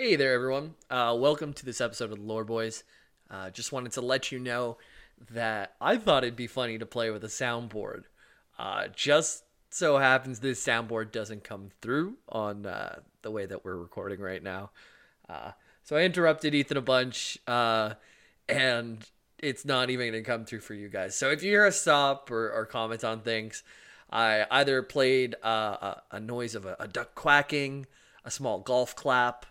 Hey there, everyone. Uh, welcome to this episode of the Lore Boys. Uh, just wanted to let you know that I thought it'd be funny to play with a soundboard. Uh, just so happens this soundboard doesn't come through on uh, the way that we're recording right now. Uh, so I interrupted Ethan a bunch, uh, and it's not even going to come through for you guys. So if you hear a stop or, or comment on things, I either played a, a, noise of a, a, duck quacking, a small golf clap,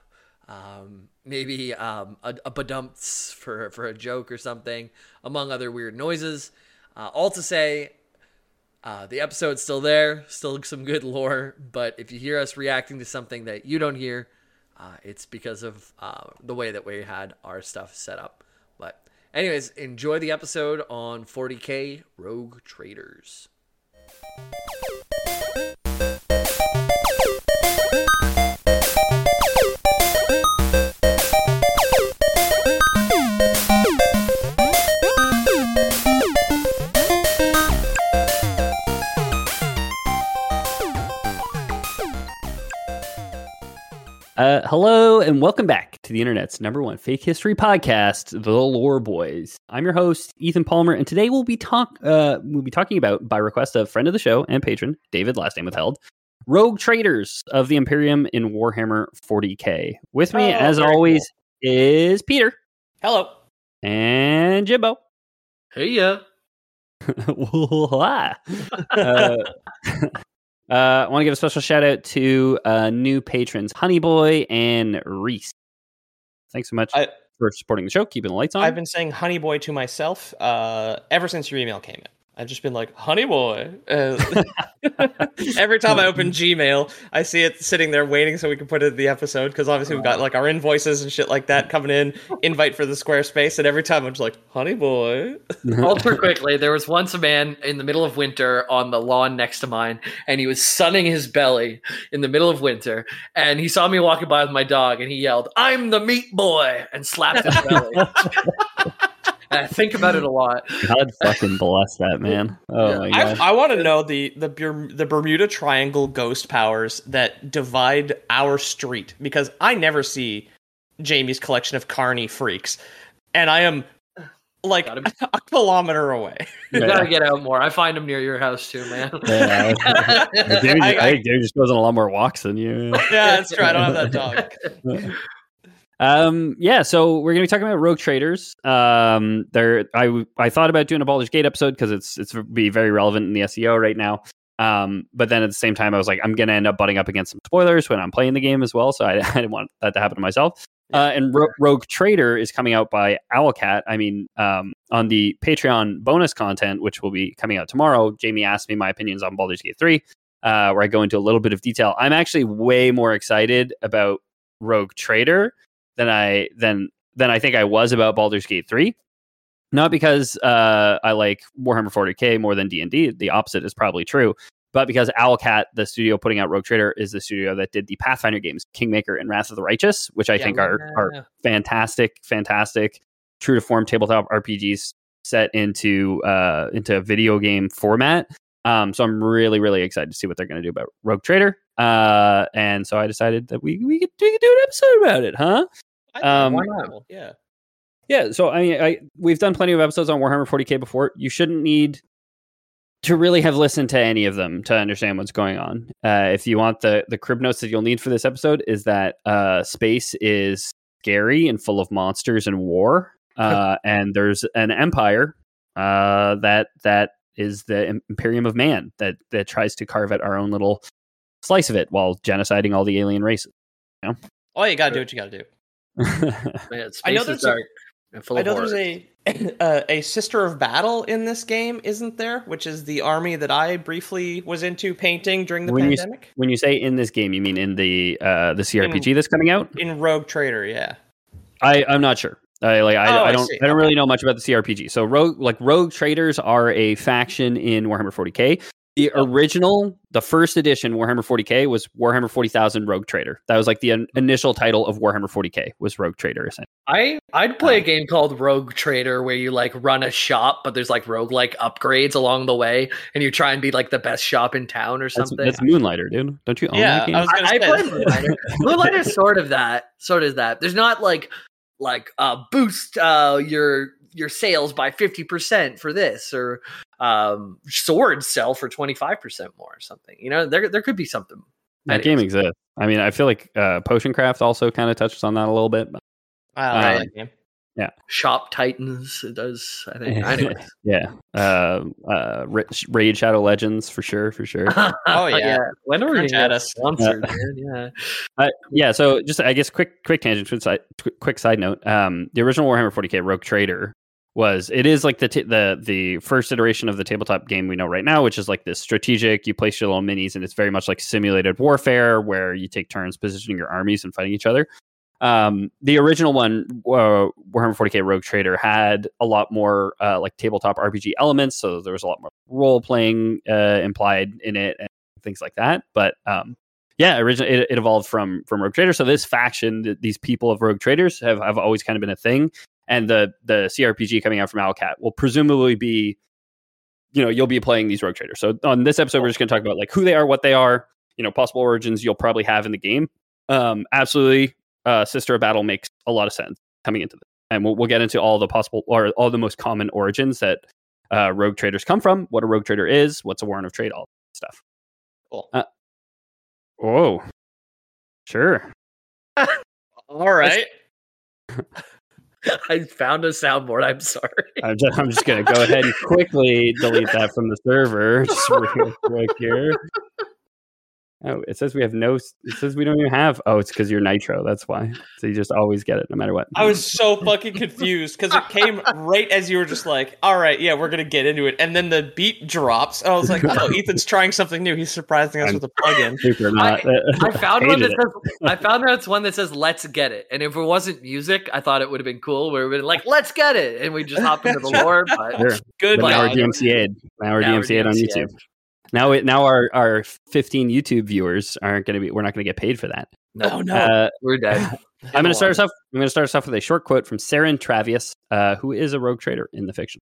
um, maybe um, a, a badumps for, for a joke or something, among other weird noises. Uh, all to say, uh, the episode's still there, still some good lore, but if you hear us reacting to something that you don't hear, uh, it's because of uh, the way that we had our stuff set up. But, anyways, enjoy the episode on 40k Rogue Traders. Uh, hello and welcome back to the internet's number one fake history podcast, The Lore Boys. I'm your host, Ethan Palmer, and today we'll be talk uh, we'll be talking about, by request of friend of the show and patron David, last name withheld, rogue traders of the Imperium in Warhammer 40k. With me, oh, as always, cool. is Peter. Hello. And Jimbo. Hey yeah. uh, uh, I want to give a special shout out to uh, new patrons, Honeyboy and Reese. Thanks so much I, for supporting the show, keeping the lights on. I've been saying Honeyboy to myself uh, ever since your email came in. I've just been like, honey boy. Uh, every time I open Gmail, I see it sitting there waiting so we can put it in the episode because obviously we've got like our invoices and shit like that coming in, invite for the Squarespace, and every time I'm just like, honey boy. Ultra quickly, there was once a man in the middle of winter on the lawn next to mine, and he was sunning his belly in the middle of winter, and he saw me walking by with my dog, and he yelled, I'm the meat boy, and slapped his belly. And I think about it a lot. God fucking bless that man. Oh yeah. my god. I, I want to know the the the Bermuda Triangle ghost powers that divide our street because I never see Jamie's collection of carny freaks, and I am like be- a kilometer away. You yeah. gotta get out more. I find them near your house too, man. Yeah, I, I, I, think Dave just goes on a lot more walks than you. Yeah, that's true. I don't have that dog. Um, yeah, so we're gonna be talking about rogue traders. Um, there, I I thought about doing a Baldur's Gate episode because it's it's be very relevant in the SEO right now. Um, but then at the same time, I was like, I'm gonna end up butting up against some spoilers when I'm playing the game as well. So I, I didn't want that to happen to myself. Uh, and Ro- Rogue Trader is coming out by Owlcat. I mean, um, on the Patreon bonus content, which will be coming out tomorrow, Jamie asked me my opinions on Baldur's Gate 3, uh, where I go into a little bit of detail. I'm actually way more excited about Rogue Trader than I than than I think I was about Baldur's Gate 3. Not because uh, I like Warhammer 40k more than D and D. The opposite is probably true. But because Owlcat, the studio putting out Rogue Trader, is the studio that did the Pathfinder games, Kingmaker and Wrath of the Righteous, which I yeah, think are are fantastic, fantastic, true to form tabletop RPGs set into uh, into video game format. Um, so I'm really, really excited to see what they're going to do about Rogue Trader. Uh, and so I decided that we we could, we could do an episode about it, huh? Um, why not? Yeah. Yeah, so I mean, I we've done plenty of episodes on Warhammer 40k before. You shouldn't need to really have listened to any of them to understand what's going on. Uh, if you want the the crib notes that you'll need for this episode, is that uh, space is scary and full of monsters and war, uh, and there's an empire uh, that that is the Imperium of Man that that tries to carve at our own little slice of it while genociding all the alien races. You know? Oh, you gotta do what you gotta do. Man, I know there's dark. and full I know horrors. there's a uh, a sister of battle in this game, isn't there? Which is the army that I briefly was into painting during the When you- pandemic. When you say in this game, you mean in the uh, the CRPG that's coming out? In Rogue Trader, yeah. I I'm not sure. I like I, Oh, I I don't see. I don't really know much about the CRPG. So rogue like rogue traders are a faction in Warhammer 40k. The original, the first edition Warhammer 40k was Warhammer 40,000 Rogue Trader. That was like the in- initial title of Warhammer 40k was Rogue Trader. I I'd play a Um, game called Rogue Trader where you like run a shop, but there's like rogue like upgrades along the way, and you try and be like the best shop in town or something. that's Moonlighter, dude. Don't you own Yeah, that game? I was gonna I, I say. play Moonlighter. Moonlighter's sort of that. Sort of that. There's not like like uh boost uh your your sales by 50% for this or um swords sell for 25% more or something. You know, there there could be something. that game Anyways. exists. I mean, I feel like uh, Potion Craft also kind of touches on that a little bit. But I like Uh, that game. Shop Titans it does I think. Anyways. yeah, uh, uh, Ra- Raid Shadow Legends for sure, for sure. Oh, yeah. When are we Crunch gonna at get us. sponsored, man? Yeah. Uh, yeah, so just I guess quick quick tangent, quick side, quick- quick side note. Um, the original Warhammer 40k Rogue Trader was it is like the t- the the first iteration of the tabletop game we know right now, which is like this strategic. You place your little minis, and it's very much like simulated warfare, where you take turns positioning your armies and fighting each other. Um, the original one, uh, Warhammer 40k Rogue Trader, had a lot more uh, like tabletop RPG elements, so there was a lot more role playing uh, implied in it and things like that. But um, yeah, originally it, it evolved from from Rogue Trader. So this faction, th- these people of Rogue Traders, have have always kind of been a thing. And the the CRPG coming out from Owlcat will presumably be, you know, you'll be playing these Rogue Traders. So on this episode, we're just going to talk about like who they are, what they are, you know, possible origins you'll probably have in the game. Um, absolutely, uh, Sister of Battle makes a lot of sense coming into this, and we'll, we'll get into all the possible or all the most common origins that uh, Rogue Traders come from, what a Rogue Trader is, what's a Warrant of Trade, all that stuff. Cool. Uh, Oh, sure. All right. I found a soundboard. I'm sorry. I'm just, I'm just going to go ahead and quickly delete that from the server just real quick here. Oh, it says we have no. It says we don't even have. Oh, it's because you're Nitro. That's why. So you just always get it, no matter what. I was so fucking confused because it came right as you were just like, "All right, yeah, we're gonna get into it," and then the beat drops. And I was like, "Oh, Ethan's trying something new. He's surprising us I'm- with a plugin." Super not. I found one that says I found out it's one that says "Let's get it," and if it wasn't music, I thought it would have been cool. Where we'd been like, "Let's get it," and we just hop into the lore. But Sure. Good. But now we're God. DMCA'd. Now we're Now we're DMCA'd on YouTube. Now, it, now our, our 15 YouTube viewers aren't going to be. We're not going to get paid for that. Oh no. Uh, we're dead. I'm going to start us off. I'm going to start us off with a short quote from Saren Travius, uh, who is a rogue trader in the fiction.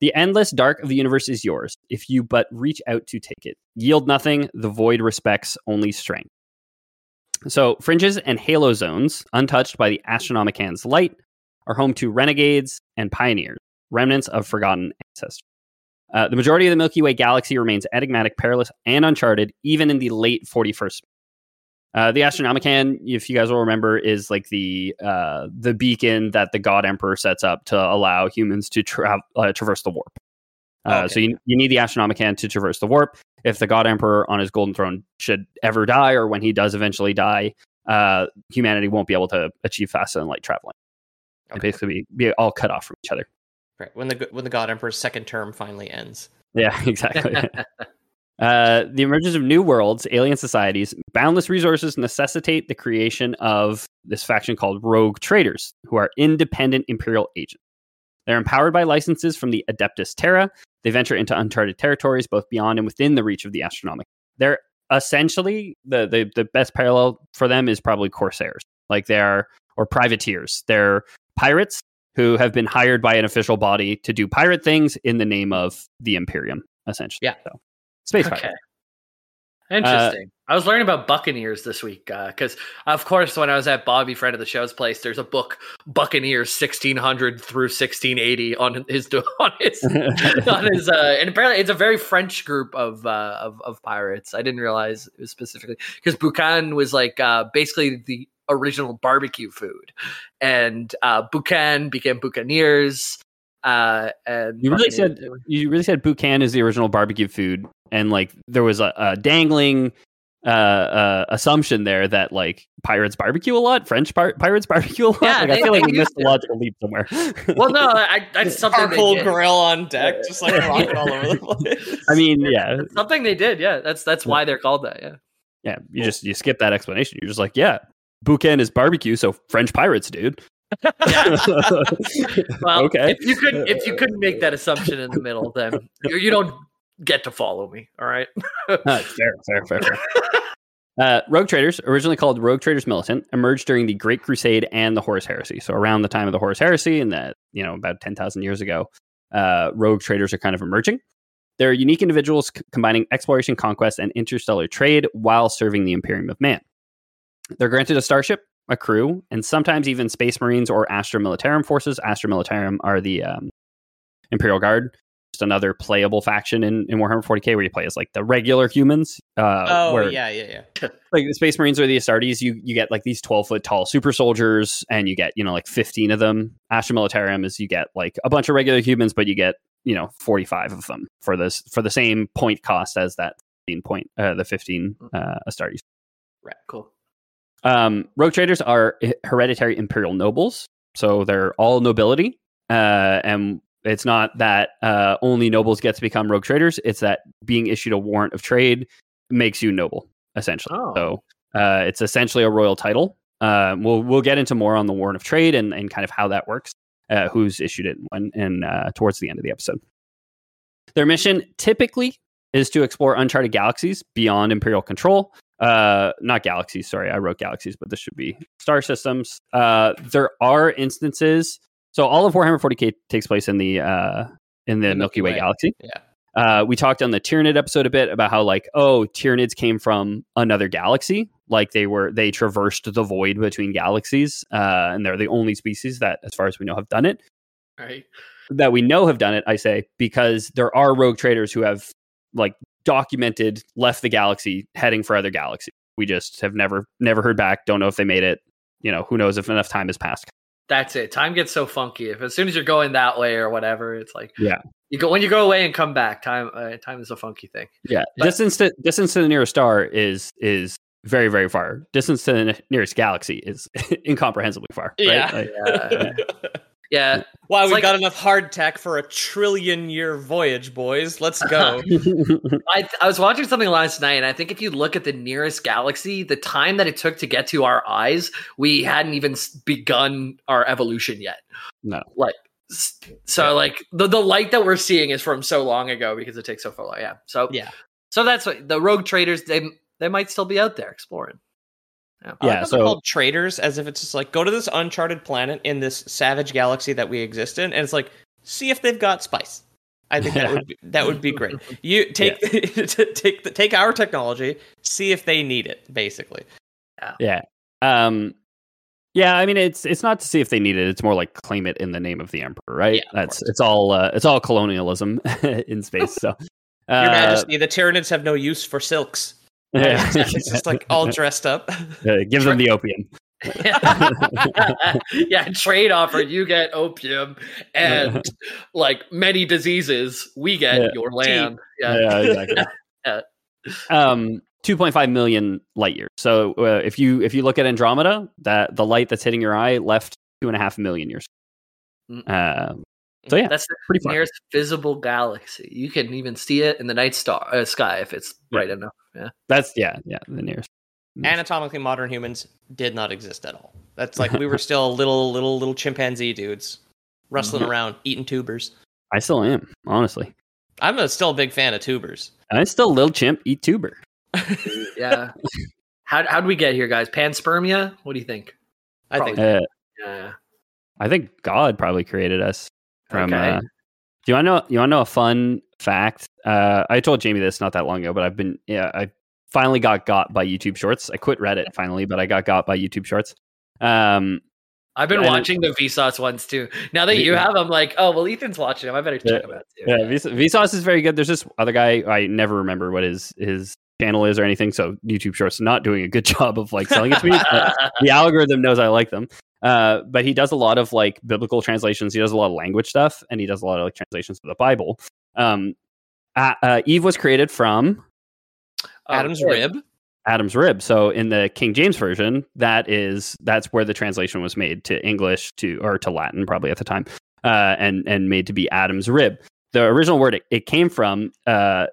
The endless dark of the universe is yours, if you but reach out to take it. Yield nothing, the void respects only strength. So, fringes and halo zones, untouched by the Astronomican's light, are home to renegades and pioneers, remnants of forgotten ancestors. Uh, the majority of the Milky Way galaxy remains enigmatic, perilous, and uncharted, even in the late 41st. Uh, the Astronomican, if you guys will remember, is like the uh, the beacon that the God Emperor sets up to allow humans to tra- uh, traverse the warp. Uh, Okay. So you, you need the Astronomican to traverse the warp. If the God Emperor on his golden throne should ever die, or when he does eventually die, uh, humanity won't be able to achieve faster than light traveling. Okay. basically be, be all cut off from each other. Right. When the when the God Emperor's second term finally ends. Yeah, exactly. uh, the emergence of new worlds, alien societies, boundless resources necessitate the creation of this faction called Rogue Traders, who are independent Imperial agents. They're empowered by licenses from the Adeptus Terra. They venture into uncharted territories, both beyond and within the reach of the Astronomican. They're essentially the, the the best parallel for them is probably corsairs, like they are or privateers. They're pirates who have been hired by an official body to do pirate things in the name of the Imperium, essentially. Yeah. So, space Okay. pirate. Interesting. I was learning about Buccaneers this week because, of course, when I was at Bobby, friend of the show's place, there's a book Buccaneers 1600 through 1680 on his on his on his uh, and apparently it's a very French group of uh, of, of pirates. I didn't realize it was specifically because Boucan was like uh, basically the original barbecue food, and uh, Boucan became Buccaneers. Uh, and You really said you really said boucan is the original barbecue food, and like there was a, a dangling uh, uh, assumption there that like pirates barbecue a lot, French pir- pirates barbecue a lot. Yeah, like, they- I feel like they we missed used a logical leap somewhere. Well, no, I, that's something they Charcoal did. grill on deck, just like rocking all over the place. I mean, yeah, Something they did. Yeah, that's that's why they're called that. Yeah. yeah. You just you skip that explanation. You're just like, yeah, boucan is barbecue, so French pirates, dude. Well, Okay. If you could, if you couldn't make that assumption in the middle, then you, you don't get to follow me. All right. Uh, fair, fair, fair, fair. Uh, Rogue Traders, originally called Rogue Traders Militant, emerged during the Great Crusade and the Horus Heresy. So around the time of the Horus Heresy, and that you know about ten thousand years ago, uh, Rogue Traders are kind of emerging. They're unique individuals c- combining exploration, conquest, and interstellar trade while serving the Imperium of Man. They're granted a starship, a crew, and sometimes even Space Marines or Astra Militarum forces. Astra Militarum are the um, Imperial Guard, just another playable faction in, in Warhammer 40k where you play as like the regular humans. Uh, oh where, yeah, yeah, yeah. like the Space Marines or the Astartes, you you get like these twelve foot tall super soldiers, and you get you know like fifteen of them. Astra Militarum is you get like a bunch of regular humans, but you get you know forty five of them for this for the same point cost as that fifteen point uh, the fifteen uh, Astartes. Right. Cool. Um, rogue traders are hereditary imperial nobles, so they're all nobility, uh, and it's not that uh, only nobles get to become rogue traders. It's that being issued a warrant of trade makes you noble, essentially. Oh. So uh, it's essentially a royal title. Uh, we'll we'll get into more on the warrant of trade and, and kind of how that works, uh, who's issued it, and when, and uh, towards the end of the episode. Their mission typically is to explore uncharted galaxies beyond imperial control uh not galaxies sorry i wrote galaxies but this should be star systems uh there are instances so all of warhammer 40k takes place in the uh in the, The milky, Milky way, Way. galaxy Yeah. uh we talked on the Tyranid episode a bit about how like oh tyranids came from another galaxy like they were they traversed the void between galaxies uh and they're the only species that as far as we know have done it Right. that we know have done it, I say, because there are rogue traders who have like documented left the galaxy heading for other galaxies. We just have never never heard back. Don't know if they made it. You know, who knows if enough time has passed. That's it. Time gets so funky. If as soon as you're going that way or whatever, it's like Yeah. You go when you go away and come back. Time. Uh, time is a funky thing. Yeah, But- distance to distance to the nearest star is is very very far. Distance to the nearest galaxy is incomprehensibly far. Right? Yeah. Like, Yeah. yeah. wow, we've like- got enough hardtack for a trillion year voyage, boys. Let's go. I, I was watching something last night, and I think if you look at the nearest galaxy, the time that it took to get to our eyes, we hadn't even begun our evolution yet. No. Like, so like the, the light that we're seeing is from so long ago because it takes so far. Yeah. So Yeah. So that's what the rogue traders they they might still be out there exploring. Yeah. Yeah, so- called traders, as if it's just like go to this uncharted planet in this savage galaxy that we exist in, and it's like see if they've got spice. I think that would be, that would be great. You take take the, take our technology, see if they need it. Basically, Yeah. Um yeah, I mean it's it's not to see if they need it. It's more like claim it in the name of the emperor, right? Yeah, That's course. it's all uh, it's all colonialism in space. So uh, Your Majesty, the Tyranids have no use for silks. yeah. it's just like all dressed up. Uh, give them the opium. yeah, trade offer. You get opium and like many diseases. We get Yeah. your land. Yeah. Yeah, exactly. Yeah. Um 2.5 million light years. So uh, if you if you look at Andromeda, that the light that's hitting your eye left two and a half million years. Mm. Um, so yeah, That's the pretty far. nearest visible galaxy. You can even see it in the night star uh, sky if it's Yeah. bright enough. Yeah. That's yeah, yeah, the nearest. Anatomically modern humans did not exist at all. That's like we were still little little little chimpanzee dudes rustling around eating tubers. I still am, honestly. I'm a, still a big fan of tubers. I still little chimp eat tuber. Yeah. how how'd we get here, guys? Panspermia? What do you think? I think Uh, Yeah. I think God probably created us from. Okay. Uh, do you want to know? You want to know a fun fact? Uh, I told Jamie this not that long ago, but I've been yeah, I finally got got by YouTube Shorts. I quit Reddit finally, but I got got by YouTube Shorts. Um, I've been watching the Vsauce ones too. Now that you have, I'm like, oh well, Ethan's watching them. I better check Yeah. them out too. yeah, Vsauce is very good. There's this other guy I never remember what his his channel is or anything. So YouTube Shorts not doing a good job of like selling it to me. the algorithm knows I like them. Uh, but he does a lot of like biblical translations. He does a lot of language stuff, and he does a lot of like translations of the Bible. Um, uh, uh, Eve was created from Oh, Adam's rib. Adam's rib. So in the King James version, that is that's where the translation was made to English to or to Latin probably at the time, uh, and and made to be Adam's rib. The original word it, it came from uh,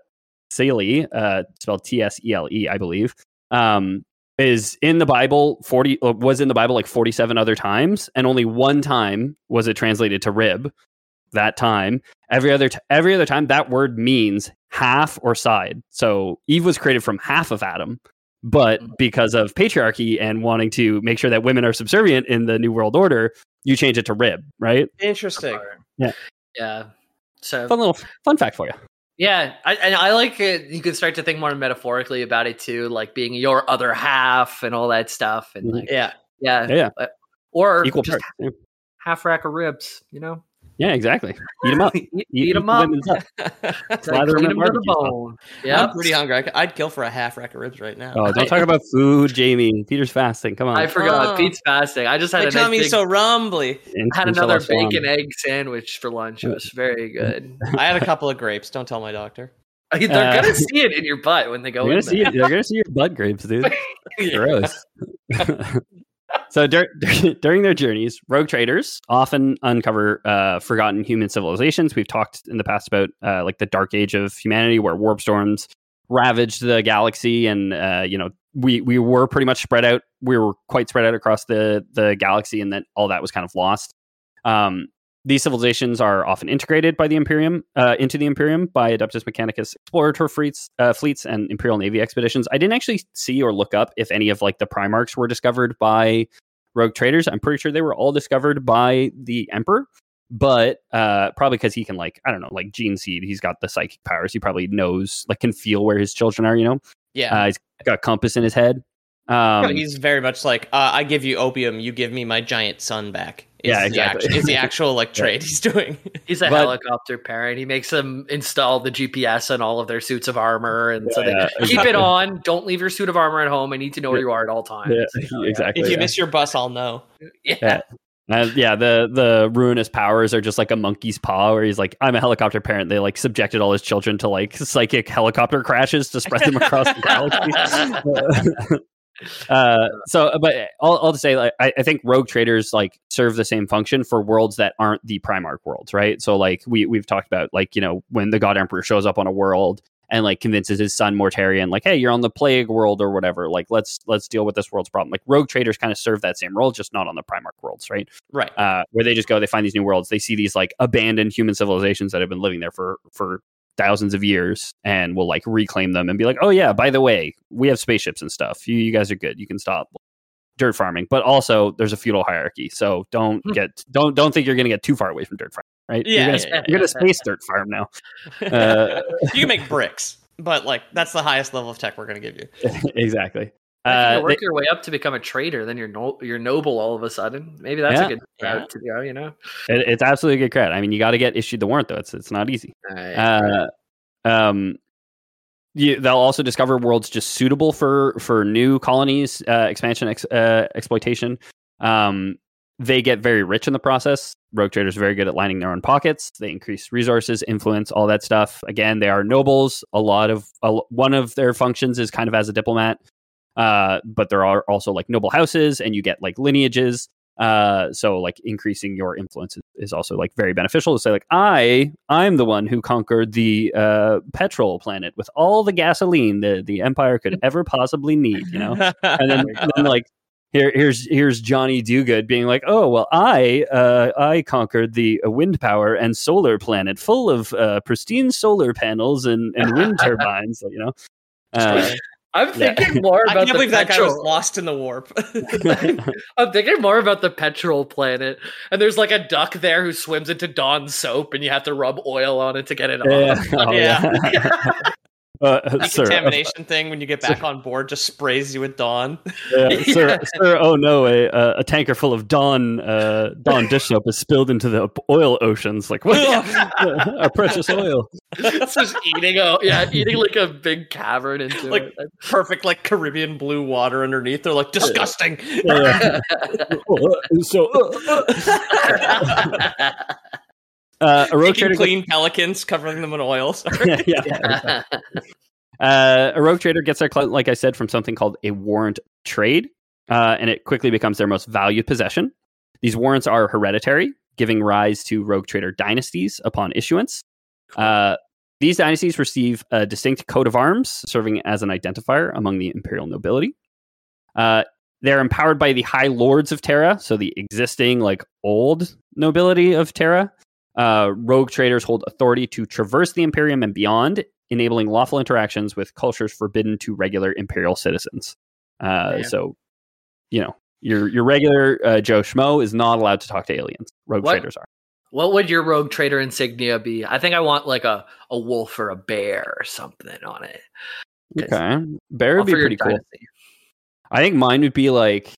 Tsele, uh, spelled T S E L E, I believe, um, is in the Bible. Forty uh, was in the Bible like forty seven other times, and only one time was it translated to rib. That time, every other t- every other time, that word means half or side. So Eve was created from half of Adam, but because of patriarchy and wanting to make sure that women are subservient in the New World Order, you change it to rib, right? Interesting. Yeah yeah. So Fun little fun fact for you. Yeah, I, and I like it. You can start to think more metaphorically about it too, like being your other half and all that stuff, and Mhm. like Yeah. yeah, Yeah, yeah. uh, or Equal just parts. Yeah. half rack of ribs, you know, Yeah, exactly. Eat them up. eat, Eat, them the up, women's up. It's Lather 'em clean in 'em to the bone. Yeah, I'm pretty hungry. I could- I'd kill for a half rack of ribs right now. Oh, don't talk about food, Jamie. Peter's fasting. Come on. I forgot. Oh. Pete's fasting. I just had My a nice tummy's big, so rumbly. In- had another salam. bacon egg sandwich for lunch. It was very good. I had a couple of grapes. Don't tell my doctor. They're Uh, gonna see it in your butt when they go They're in gonna see. there. They're gonna see your butt grapes, dude. Gross. So dur- during their journeys, rogue traders often uncover uh, forgotten human civilizations. We've talked in the past about uh, like the dark age of humanity, where warp storms ravaged the galaxy, and uh, you know we we were pretty much spread out. We were quite spread out across the the galaxy, and then all that was kind of lost. Um, these civilizations are often integrated by the Imperium uh, into the Imperium by Adeptus Mechanicus explorator fleets, uh, fleets and Imperial Navy expeditions. I didn't actually see or look up if any of like the Primarchs were discovered by rogue traders. I'm pretty sure they were all discovered by the Emperor, but uh, probably because he can like I don't know, like gene seed. He's got the psychic powers. He probably knows, like, can feel where his children are. You know, Yeah. uh, he's got a compass in his head. Um, he's very much like, uh, I give you opium, you give me my giant son back. Is Yeah, the exactly. act- is the actual like trade he's doing. He's a But- helicopter parent. He makes them install the GPS on all of their suits of armor, and so they Yeah, keep exactly. it on. Don't leave your suit of armor at home. I need to know where you are at all times. yeah, exactly. If you yeah. miss your bus, I'll know. Yeah. Yeah. Uh, yeah, the the ruinous powers are just like a monkey's paw, where he's like, "I'm a helicopter parent." They like subjected all his children to like psychic helicopter crashes to spread them across the galaxy. Uh, so, but all, all to say, like, I, I think rogue traders like serve the same function for worlds that aren't the Primarch worlds, right? So, like we we've talked about, like you know, when the God Emperor shows up on a world and like convinces his son Mortarion, like, hey, you're on the plague world or whatever. Like, let's let's deal with this world's problem. Like, rogue traders kind of serve that same role, just not on the Primarch worlds, right? Right. uh, where they just go, they find these new worlds, they see these like abandoned human civilizations that have been living there for for thousands of years, and will like reclaim them and be like, oh yeah, by the way, we have spaceships and stuff. You, you guys are good. You can stop dirt farming, but also there's a feudal hierarchy, so don't Hmm. get don't don't think you're going to get too far away from dirt farming, right? Yeah, you're gonna, yeah, you're gonna space dirt farm now. Uh, you can make bricks, but like that's the highest level of tech we're gonna give you. exactly. If Uh, work they- your way up to become a trader, then you're no, you're noble all of a sudden. Maybe that's Yeah. a good Yeah. route to go. You know. it- it's absolutely a good credit. I mean, you got to get issued the warrant though. It's it's not easy. Uh, um, you, they'll also discover worlds just suitable for for new colonies, uh, expansion, ex, uh, exploitation. Um, they get very rich in the process. Rogue traders are very good at lining their own pockets. They increase resources, influence, all that stuff. Again, they are nobles. A lot of a, one of their functions is kind of as a diplomat, uh, but there are also like noble houses, and you get like lineages. Uh, so like increasing your influence is, also like very beneficial to say like I I'm the one who conquered the uh petrol planet with all the gasoline the the empire could ever possibly need, you know. And then, then like here here's here's Johnny Dogood being like, "Oh, well I uh I conquered the uh, wind power and solar planet full of uh pristine solar panels and and wind turbines, you know." Uh, I'm Yeah. thinking more I about can't the believe that guy was petrol. lost in the warp. I'm thinking more about the petrol planet, and there's like a duck there who swims into Dawn soap, and you have to rub oil on it to get it yeah. off. Oh, Yeah. Uh, sir, Decontamination thing when you get back on board just sprays you with dawn. Yeah, sir, sir, oh no, a, uh, a tanker full of Dawn uh, Dawn dish soap is spilled into the oil oceans. Like, what? Our precious oil. it's just eating a yeah, eating like a big cavern into Like- it. Perfect like Caribbean blue water underneath. They're like disgusting. Yeah. so, uh, a rogue Taking trader. clean pelicans, covering them in oil. Sorry. yeah, yeah. Uh, a rogue trader gets their clout, like I said, from something called a warrant trade, uh, and it quickly becomes their most valued possession. These warrants are hereditary, giving rise to rogue trader dynasties upon issuance. Uh, these dynasties receive a distinct coat of arms, serving as an identifier among the imperial nobility. Uh, they're empowered by the High Lords of Terra, so the existing, like, old nobility of Terra. Uh, rogue traders hold authority to traverse the Imperium and beyond, enabling lawful interactions with cultures forbidden to regular Imperial citizens. Uh, so, you know, your your regular uh, Joe Schmo is not allowed to talk to aliens. Rogue What? traders are. What would your rogue trader insignia be? I think I want like a, a wolf or a bear or something on it. Okay, bear would be pretty cool. I think mine would be like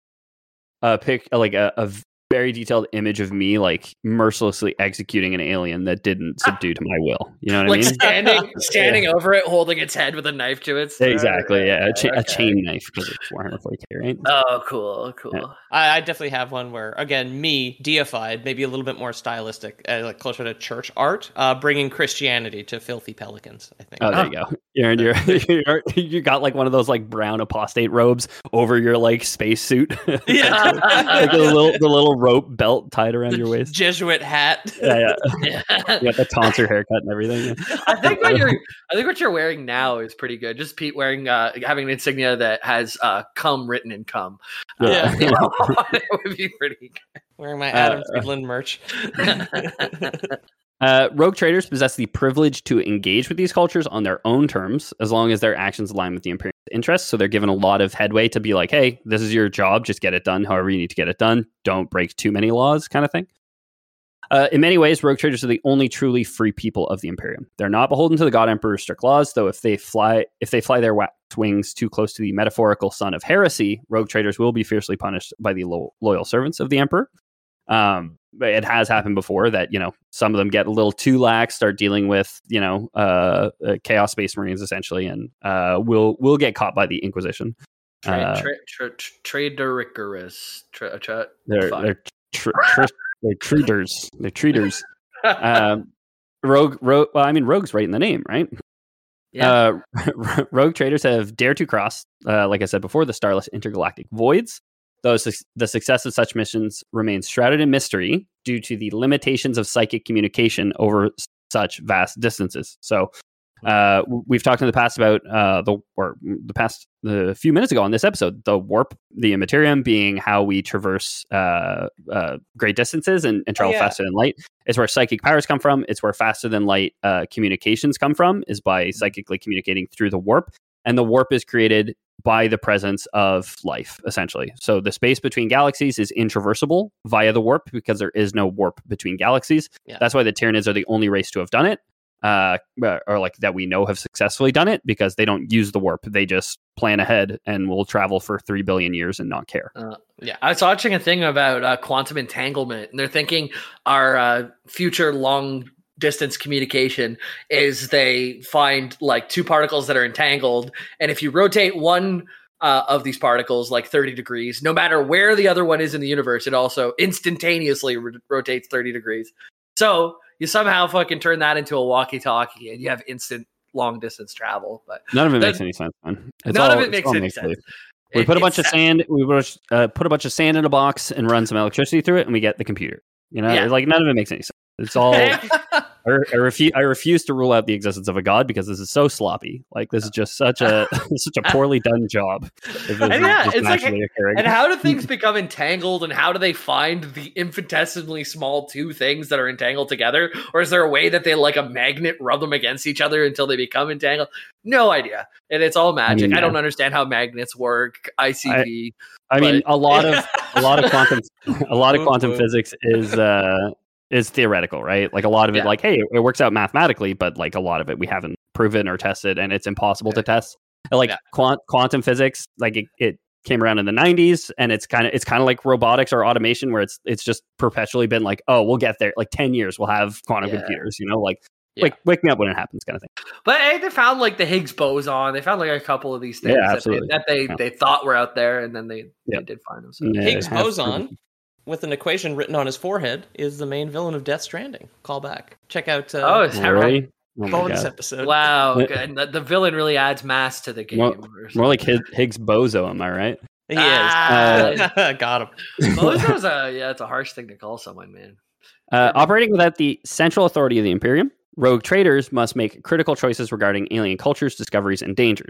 a pick, like a, a very detailed image of me, like mercilessly executing an alien that didn't subdue to my will. You know what Like I mean? standing standing over it, holding its head with a knife to its throat. Exactly. Yeah, a, cha- a chain knife because it's Warhammer 40k, right? Oh, cool, cool. Yeah. I, I definitely have one where, again, me deified, maybe a little bit more stylistic, uh, like closer to church art, uh, bringing Christianity to filthy pelicans. I think. Oh, there you go. You're, you're, you're, you got like one of those like brown apostate robes over your like spacesuit. Yeah. like the little the little rope belt tied around your waist. Jesuit hat. Yeah, yeah. You got the tonsure haircut and everything. I think what you're I think what you're wearing now is pretty good. Just Pete wearing uh having an insignia that has uh cum written in cum. Yeah. Uh, it would be pretty Wearing my Uh, Adam Friedland merch. Uh, rogue traders possess the privilege to engage with these cultures on their own terms, as long as their actions align with the Imperial interests. So they're given a lot of headway to be like, "Hey, this is your job. Just get it done. However you need to get it done. Don't break too many laws," kind of thing. Uh, in many ways, rogue traders are the only truly free people of the Imperium. They're not beholden to the God Emperor's strict laws, though. If they fly, if they fly their wings too close to the metaphorical sun of heresy, rogue traders will be fiercely punished by the lo- loyal servants of the Emperor. Um, but it has happened before that you know some of them get a little too lax, start dealing with you know uh, uh, chaos space marines essentially, and uh, will will get caught by the Inquisition. Tra- Uh, tra- tra- tra- Tradericarus. Tra- tra- They're they're tr- tr- they're treaters. They're treaters. um, rogue, rogue. Well, I mean, rogue's right in the name, right? Yeah. Uh, rogue traders have dared to cross, uh, like I said before, the starless intergalactic voids. Though su- the success of such missions remains shrouded in mystery due to the limitations of psychic communication over such vast distances. So, uh, we've talked in the past about uh, the or the past the few minutes ago on this episode, the warp, the immaterium being how we traverse uh, uh, great distances and, and travel yeah. faster than light. It's where psychic powers come from. It's where faster than light uh, communications come from. Is by psychically communicating through the warp, and the warp is created by the presence of life, essentially. So the space between galaxies is intraversable via the warp because there is no warp between galaxies. Yeah. That's why the Tyranids are the only race to have done it, uh, or like that we know have successfully done it because they don't use the warp. They just plan ahead and will travel for three billion years and not care. Yeah. I was watching a thing about uh, quantum entanglement, and they're thinking our uh, future long distance communication is they find like two particles that are entangled, and if you rotate one uh, of these particles like 30 degrees, no matter where the other one is in the universe, it also instantaneously ro- rotates 30 degrees. So you somehow fucking turn that into a walkie talkie, and you have instant long distance travel. But None of it That- makes any sense, man. It's none of it makes any sense. We It- put a bunch of sand. We uh, put a bunch of sand in a box and run some electricity through it, and we get the computer. You know, Yeah. like none of it makes any sense. It's all. I, I refuse. I refuse to rule out the existence of a god because this is so sloppy. Like this is just such a such a poorly done job. And yeah, it's like- occurring. And how do things become entangled and how do they find the infinitesimally small two things that are entangled together? Or is there a way that they like a magnet rub them against each other until they become entangled? No idea. And it's all magic. I, don't understand how magnets work. ICP. I mean, but- a lot of a lot of quantum a lot of quantum physics is uh is theoretical, right? Like a lot of it, Yeah. like hey, it works out mathematically, but like a lot of it we haven't proven or tested, and it's impossible to test. Like Yeah. quant- quantum physics, like it, it came around in the 90s and it's kind of it's kind of like robotics or automation where it's it's just perpetually been like oh we'll get there like 10 years we'll have quantum Yeah. computers you know like Yeah. wake, wake me up when it happens kind of thing But hey, they found like the Higgs boson. They found like a couple of these things Yeah, that they, that they, Yeah. they thought were out there and then they, Yeah. they did find them. So. Yeah, Higgs boson proven- with an equation written on his forehead is the main villain of Death Stranding. Call back. Check out. Uh, Oh, is that really right? Oh Bonus God. episode. Wow, Yeah. and the, the villain really adds mass to the game. More- More like Hig- Higgs bozo, am I right? He Ah. is. Got him. Bozo's a yeah, it's a harsh thing to call someone, man. Uh, operating without the central authority of the Imperium, rogue traders must make critical choices regarding alien cultures, discoveries, and dangers.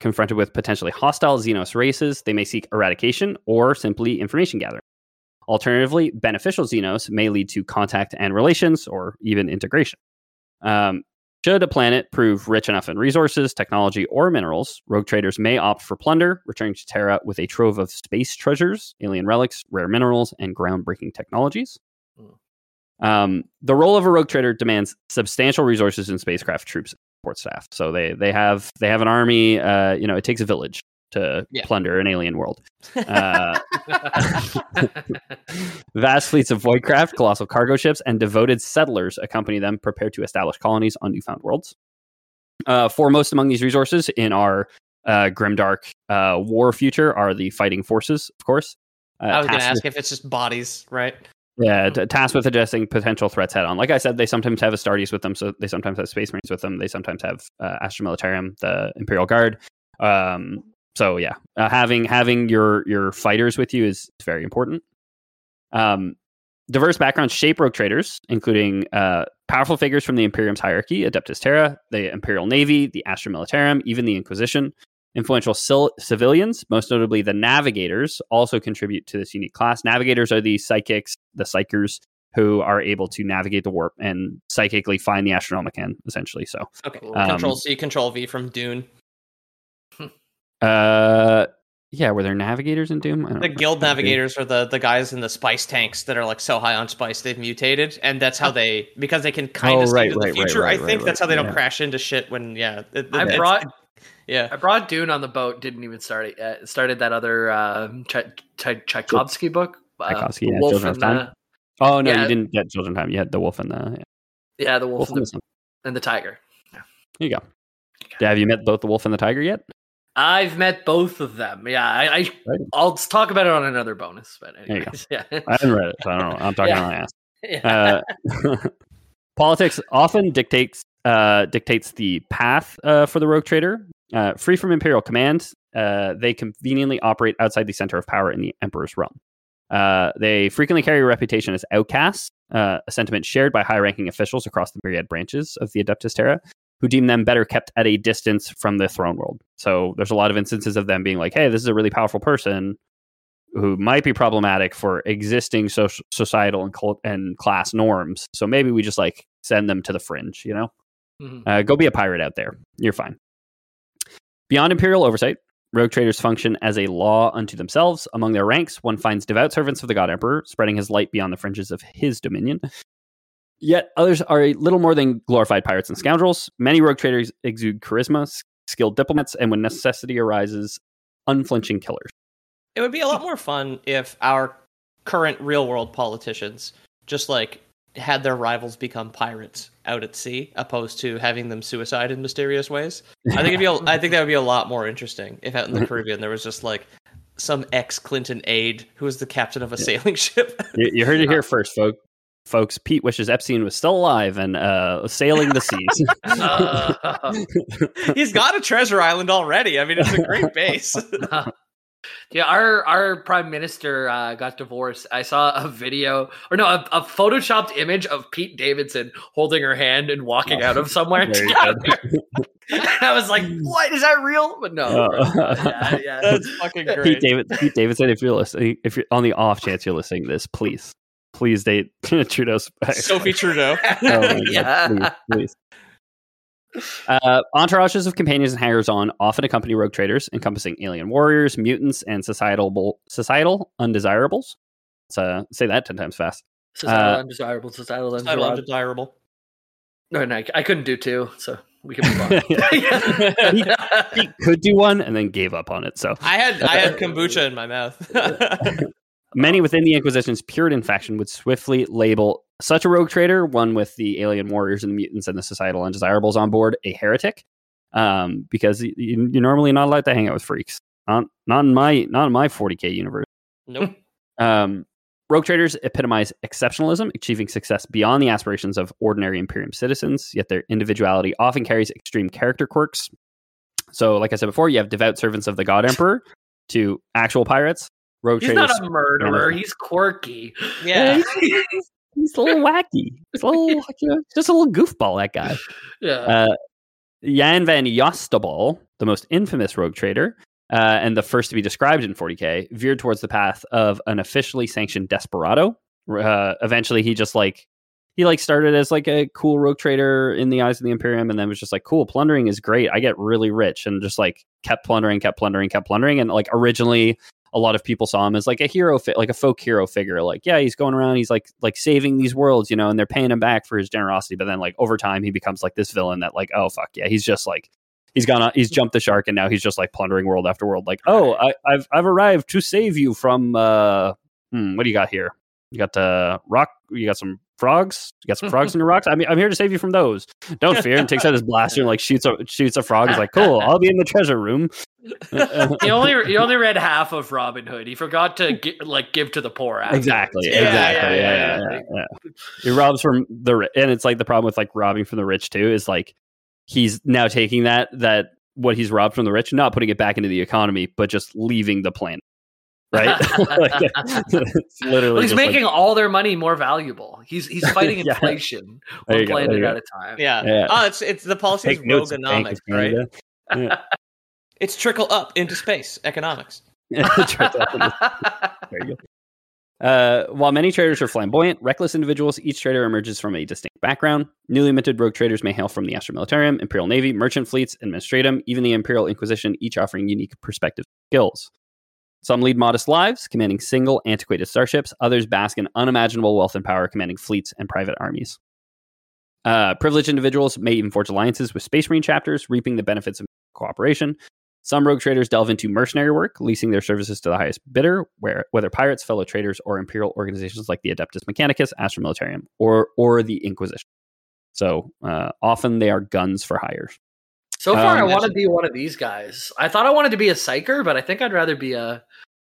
Confronted with potentially hostile Xenos races, they may seek eradication or simply information gathering. Alternatively, beneficial Xenos may lead to contact and relations or even integration. Um, should a planet prove rich enough in resources, technology, or minerals, rogue traders may opt for plunder, returning to Terra with a trove of space treasures, alien relics, rare minerals, and groundbreaking technologies. Um, the role of a rogue trader demands substantial resources in spacecraft troops and support staff. So they they have they have an army. Uh, you know, it takes a village to Yeah. plunder an alien world. Uh, vast fleets of voidcraft, colossal cargo ships, and devoted settlers accompany them, prepared to establish colonies on newfound worlds. Uh, foremost among these resources in our uh, grimdark uh, war future are the fighting forces, of course. Uh, I was going to ask if it's just bodies, right? yeah, t- tasked with addressing potential threats head on. Like I said, they sometimes have Astartes with them, so they sometimes have Space Marines with them. They sometimes have uh, Astra Militarum, the Imperial Guard. Um, so yeah, uh, having having your your fighters with you is, is very important. Um, diverse backgrounds shape rogue traders, including uh, powerful figures from the Imperium's hierarchy, Adeptus Terra, the Imperial Navy, the Astra Militarum, even the Inquisition. Influential cil- civilians, most notably the navigators, also contribute to this unique class. Navigators are the psychics, the psykers, who are able to navigate the warp and psychically find the Astronomican, essentially. So, Okay. Um, control C, Control V from Dune. Uh, yeah, were there navigators in Dune? The know. guild navigators are the, the guys in the spice tanks that are like so high on spice they've mutated, and that's how they because they can kind Oh, of see right, into the right, right, future. right, I think right, that's how they don't yeah. crash into shit when yeah. it- I it's- brought yeah. I brought Dune on the boat. Didn't even start it yet. Started that other uh, Ch- Ch- Tchaikovsky book. Uh, Tchaikovsky, yeah, Wolf Children of and Time. the Oh no, Yeah. you didn't get Children Time. You had the Wolf and the yeah. yeah, the Wolf, Wolf and, and the the, Sun. and the Tiger. There you go. Yeah, have you met both the Wolf and the Tiger yet? I've met both of them. Yeah, I, I Right. I'll talk about it on another bonus. But anyways, yeah, I haven't read it, so I don't know. I'm talking Yeah. on my ass. yeah. Uh, politics often dictates uh, dictates the path uh, for the rogue trader. Uh, free from imperial command, uh, they conveniently operate outside the center of power in the emperor's realm. Uh, they frequently carry a reputation as outcasts, uh, a sentiment shared by high-ranking officials across the myriad branches of the Adeptus Terra, who deem them better kept at a distance from the throne world. So there's a lot of instances of them being like, "Hey, this is a really powerful person who might be problematic for existing social, societal and cult and class norms. So maybe we just like send them to the fringe, you know? Mhm. Uh, go be a pirate out there. You're fine. Beyond imperial oversight, rogue traders function as a law unto themselves. Among their ranks, one finds devout servants of the God Emperor, spreading his light beyond the fringes of his dominion. Yet others are a little more than glorified pirates and scoundrels. Many rogue traders exude charisma, skilled diplomats, and when necessity arises, unflinching killers. It would be a lot more fun if our current real world politicians just like had their rivals become pirates out at sea, opposed to having them suicide in mysterious ways. I think it'd be. A, I think that would be a lot more interesting if out in the Caribbean there was just like some ex Clinton aide who was the captain of a sailing ship. You, you heard it uh, here first, folks. Folks, Pete wishes Epstein was still alive and uh, sailing the seas. Uh, He's got a treasure island already. I mean, it's a great base. yeah, our our prime minister uh, got divorced. I saw a video, or no, a, a photoshopped image of Pete Davidson holding her hand and walking out of somewhere Very together. I was like, "What is that real?" But no, Uh, yeah, yeah. That's fucking Pete, great. David, Pete Davidson, if you're listening, if you're on the off chance you're listening to this, please, please date Trudeau's. Sophie Trudeau. Oh my God, yeah. please, please. Uh, entourages of companions and hangers on often accompany rogue traders, encompassing alien warriors, mutants, and societal societal undesirables. So uh, say that ten times fast. Societal Uh, undesirable, societal Title undesirable. undesirable. No, no, I, I couldn't do two, so we can move on. He could do one and then gave up on it. So I had I had kombucha in my mouth. Many within the Inquisition's Puritan faction would swiftly label such a rogue trader, one with the alien warriors and the mutants and the societal undesirables on board, a heretic, um, because you, you're normally not allowed to hang out with freaks. Not, not in my not in my 40k universe. nope. Um, Rogue traders epitomize exceptionalism, achieving success beyond the aspirations of ordinary Imperium citizens, yet their individuality often carries extreme character quirks. So, like I said before, you have devout servants of the God Emperor to actual pirates. Rogue He's not a murderer. He's quirky. Yeah. he's, he's a little wacky. He's a little, you know, just a little goofball, that guy. Yeah. Uh, Jan van Yastobaal, the most infamous rogue trader, uh, and the first to be described in 40k, veered towards the path of an officially sanctioned desperado. Uh, eventually, he just like he like started as like a cool rogue trader in the eyes of the Imperium, and then was just like, "Cool, plundering is great. I get really rich," and just like kept plundering, kept plundering, kept plundering, and like originally. A lot of people saw him as like a hero, fi- like a folk hero figure. Like, yeah, he's going around, he's like like saving these worlds, you know, and they're paying him back for his generosity. But then, like over time, he becomes like this villain that, like, oh fuck yeah, he's just like he's gone on, he's jumped the shark and now he's just like plundering world after world like oh I, i've i've arrived to save you from uh hmm, what do you got here you got uh rock you got some frogs you got some frogs in your rocks i mean i'm here to save you from those don't fear and takes out his blaster and like shoots a shoots a frog he's like cool i'll be in the treasure room he only he only read half of Robin Hood. He forgot to gi- like give to the poor. afterwards. exactly Yeah, exactly yeah, yeah, yeah, yeah, yeah. yeah, yeah. he robs from the ri- and it's like the problem with like robbing from the rich too is like he's now taking that that what he's robbed from the rich not putting it back into the economy but just leaving the planet right Like, literally Well, he's just like- making all their money more valuable. He's he's fighting Yeah. inflation one you go, planet at a time. Yeah. Yeah. Oh, it's it's the policy is take notes of rogonomics, right? Canada. It's trickle up into space economics. Tricked up into- Uh, while many traders are flamboyant, reckless individuals, each trader emerges from a distinct background. Newly minted rogue traders may hail from the Astra Militarum, Imperial Navy, merchant fleets, administratum, even the Imperial Inquisition, each offering unique perspectives and skills. Some lead modest lives, commanding single, antiquated starships. Others bask in unimaginable wealth and power, commanding fleets and private armies. Uh, privileged individuals may even forge alliances with Space Marine chapters, reaping the benefits of cooperation. Some rogue traders delve into mercenary work, leasing their services to the highest bidder, where whether pirates, fellow traders, or imperial organizations like the Adeptus Mechanicus, Astra Militarum, or or the Inquisition. So uh, often they are guns for hire. So far, Um, I want to be one of these guys. I thought I wanted to be a psyker, but I think I'd rather be a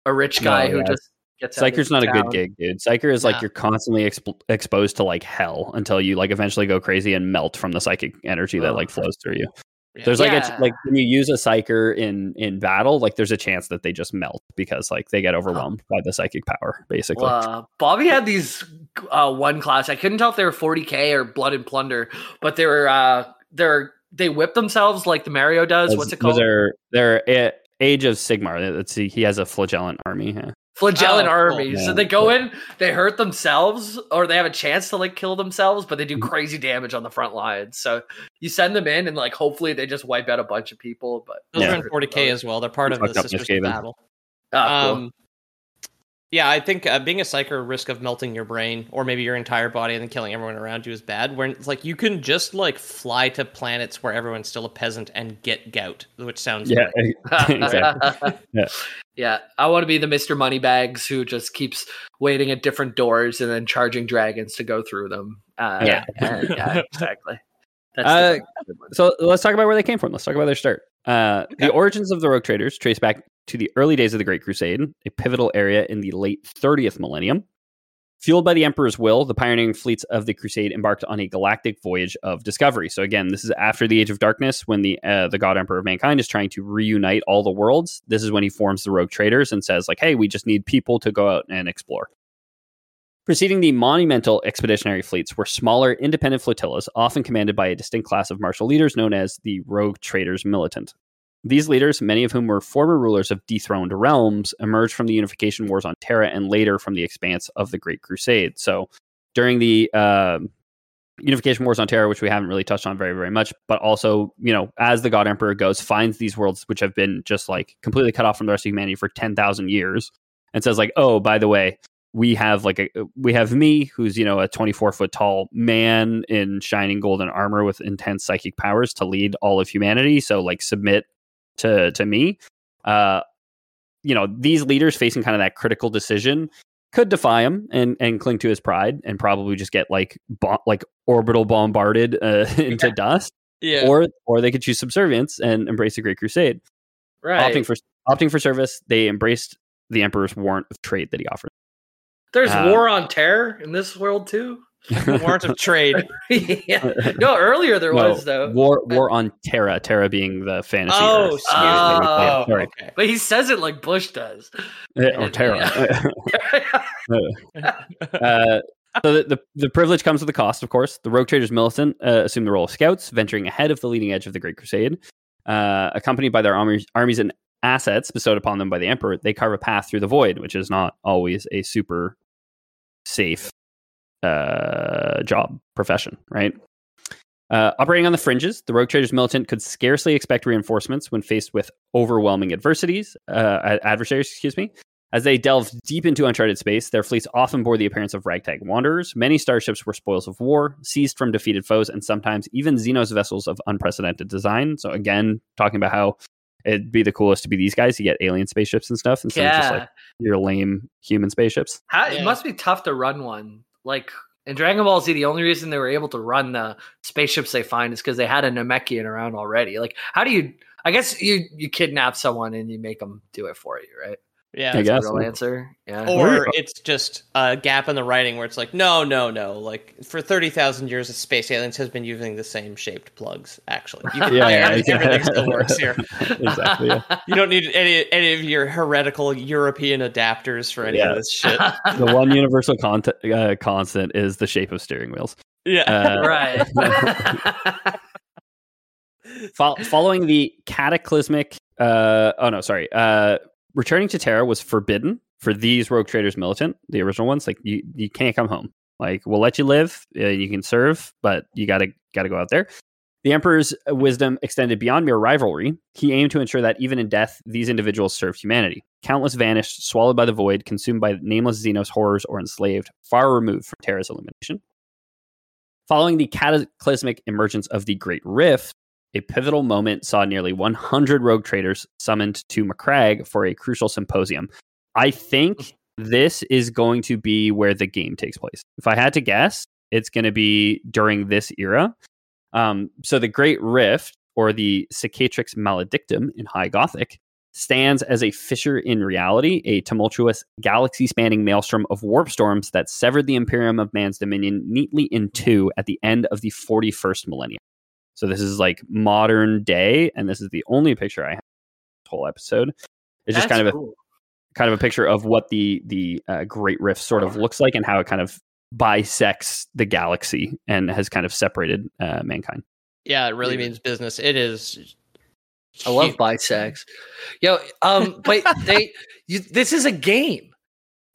a rich No, guy who yeah. just gets. out of Psyker's not a good gig, dude. Psyker is like you're constantly exp- exposed to like hell until you like eventually go crazy and melt from the psychic energy that Oh. like flows through you. Yeah. There's like Yeah. a like when you use a psyker in in battle, like there's a chance that they just melt because like they get overwhelmed by the psychic power, basically. Well, uh, Bobby had these uh, one class. I couldn't tell if they were 40k or Blood and Plunder, but they were uh, they're they whip themselves like the Mario does. Those- What's it called? are they're a- Age of Sigmar. Let's see, he has a flagellant army. Yeah. Flagellant Oh, army. cool. So they go in, they hurt themselves, or they have a chance to like kill themselves, but they Mm-hmm. do crazy damage on the front lines. So you send them in, and like hopefully they just wipe out a bunch of people. But Those Yeah. are in 40k as well. They're part of the Sisters of Battle. Ah, cool. Um, yeah, I think uh, being a psyker risk of melting your brain or maybe your entire body and then killing everyone around you is bad. When it's like you can just like fly to planets where everyone's still a peasant and get gout, which sounds Yeah, exactly. Yeah. Yeah, I want to be the Mr. Moneybags who just keeps waiting at different doors and then charging dragons to go through them. Uh, Yeah. and- yeah, exactly. That's Uh, the good one. So let's talk about where they came from. Let's talk about their start. Uh, Okay. The origins of the Rogue Traders trace back to the early days of the Great Crusade, a pivotal area in the late 30th millennium. Fueled by the Emperor's will, the pioneering fleets of the Crusade embarked on a galactic voyage of discovery. So again, this is after the Age of Darkness, when the uh, the God Emperor of mankind is trying to reunite all the worlds. This is when he forms the Rogue Traders and says, like, "Hey, we just need people to go out and explore." Preceding the monumental expeditionary fleets were smaller, independent flotillas, often commanded by a distinct class of martial leaders known as the Rogue Traders Militant. These leaders, many of whom were former rulers of dethroned realms, emerged from the unification wars on Terra and later from the expanse of the Great Crusade. So, during the uh, unification wars on Terra, which we haven't really touched on very, very much, but also, you know, as the God Emperor goes, finds these worlds which have been just like completely cut off from the rest of humanity for 10,000 years and says, like, oh, by the way, we have like a we have me who's you know a 24 foot tall man in shining golden armor with intense psychic powers to lead all of humanity so like submit to to me. Uh you know these leaders facing kind of that critical decision could defy him and and cling to his pride and probably just get like bo- like orbital bombarded uh, into dust. Yeah. or or they could choose subservience and embrace the great crusade. Right. opting for opting for service they embraced the emperor's warrant of trade that he offered There's Um, war on terror in this world too. Warrant of trade. yeah. No, earlier there No, was though. war war on Terra, Terra being the fantasy. Oh, Earth. Oh, yeah, sorry. okay. But he says it like Bush does. Eh, or Terra. uh, so the, the the privilege comes with a cost, of course. The Rogue Traders militant uh, assume the role of scouts, venturing ahead of the leading edge of the Great Crusade. Uh, accompanied by their armies, armies and assets bestowed upon them by the Emperor, they carve a path through the void, which is not always a super safe uh, job profession, right? Uh, operating on the fringes, the Rogue Traders militant could scarcely expect reinforcements when faced with overwhelming adversities, uh, adversaries, excuse me. As they delved deep into uncharted space, their fleets often bore the appearance of ragtag wanderers. Many starships were spoils of war, seized from defeated foes, and sometimes even Xenos vessels of unprecedented design. So again, talking about how it'd be the coolest to be these guys. You get alien spaceships and stuff instead of just like your lame human spaceships. How, Yeah. It must be tough to run one. Like in Dragon Ball Z, the only reason they were able to run the spaceships they find is because they had a Namekian around already. Like, how do you? I guess you you kidnap someone and you make them do it for you, right? Yeah. I guess. The real answer. Yeah. Or it's just a gap in the writing where it's like, no, no, no. Like for thirty thousand years, of space aliens has been using the same shaped plugs. Actually, you can, Yeah, yeah, everything, yeah. everything still works here. exactly. Yeah. You don't need any any of your heretical European adapters for any Yeah. of this shit. the one universal con- uh, constant is the shape of steering wheels. Yeah. Uh, right. fol- following the cataclysmic, uh, oh no, sorry, uh, returning to Terra was forbidden for these Rogue Traders militant, the original ones. Like you, you can't come home. Like we'll let you live, you can serve, but you gotta gotta go out there. The Emperor's wisdom extended beyond mere rivalry. He aimed to ensure that even in death, these individuals served humanity. Countless vanished, swallowed by the void, consumed by nameless Xenos horrors, or enslaved, far removed from Terra's illumination. Following the cataclysmic emergence of the Great Rift, a pivotal moment saw nearly 100 rogue traders summoned to Macragge for a crucial symposium. I think this is going to be where the game takes place. If I had to guess, it's going to be during this era. Um, so the Great Rift, or the Cicatrix Maledictum in High Gothic, stands as a fissure in reality, a tumultuous galaxy spanning maelstrom of warp storms that severed the Imperium of Man's Dominion neatly in two at the end of the 41st millennium. So this is like modern day, and this is the only picture I have this whole episode. It's just kind of a kind of a picture of what the the uh, Great Rift sort of looks like and how it kind of bisects the galaxy and has kind of separated uh, mankind. yeah, it really means business. It is. I love huge. bisex. Yo, um, but they, you, this is a game.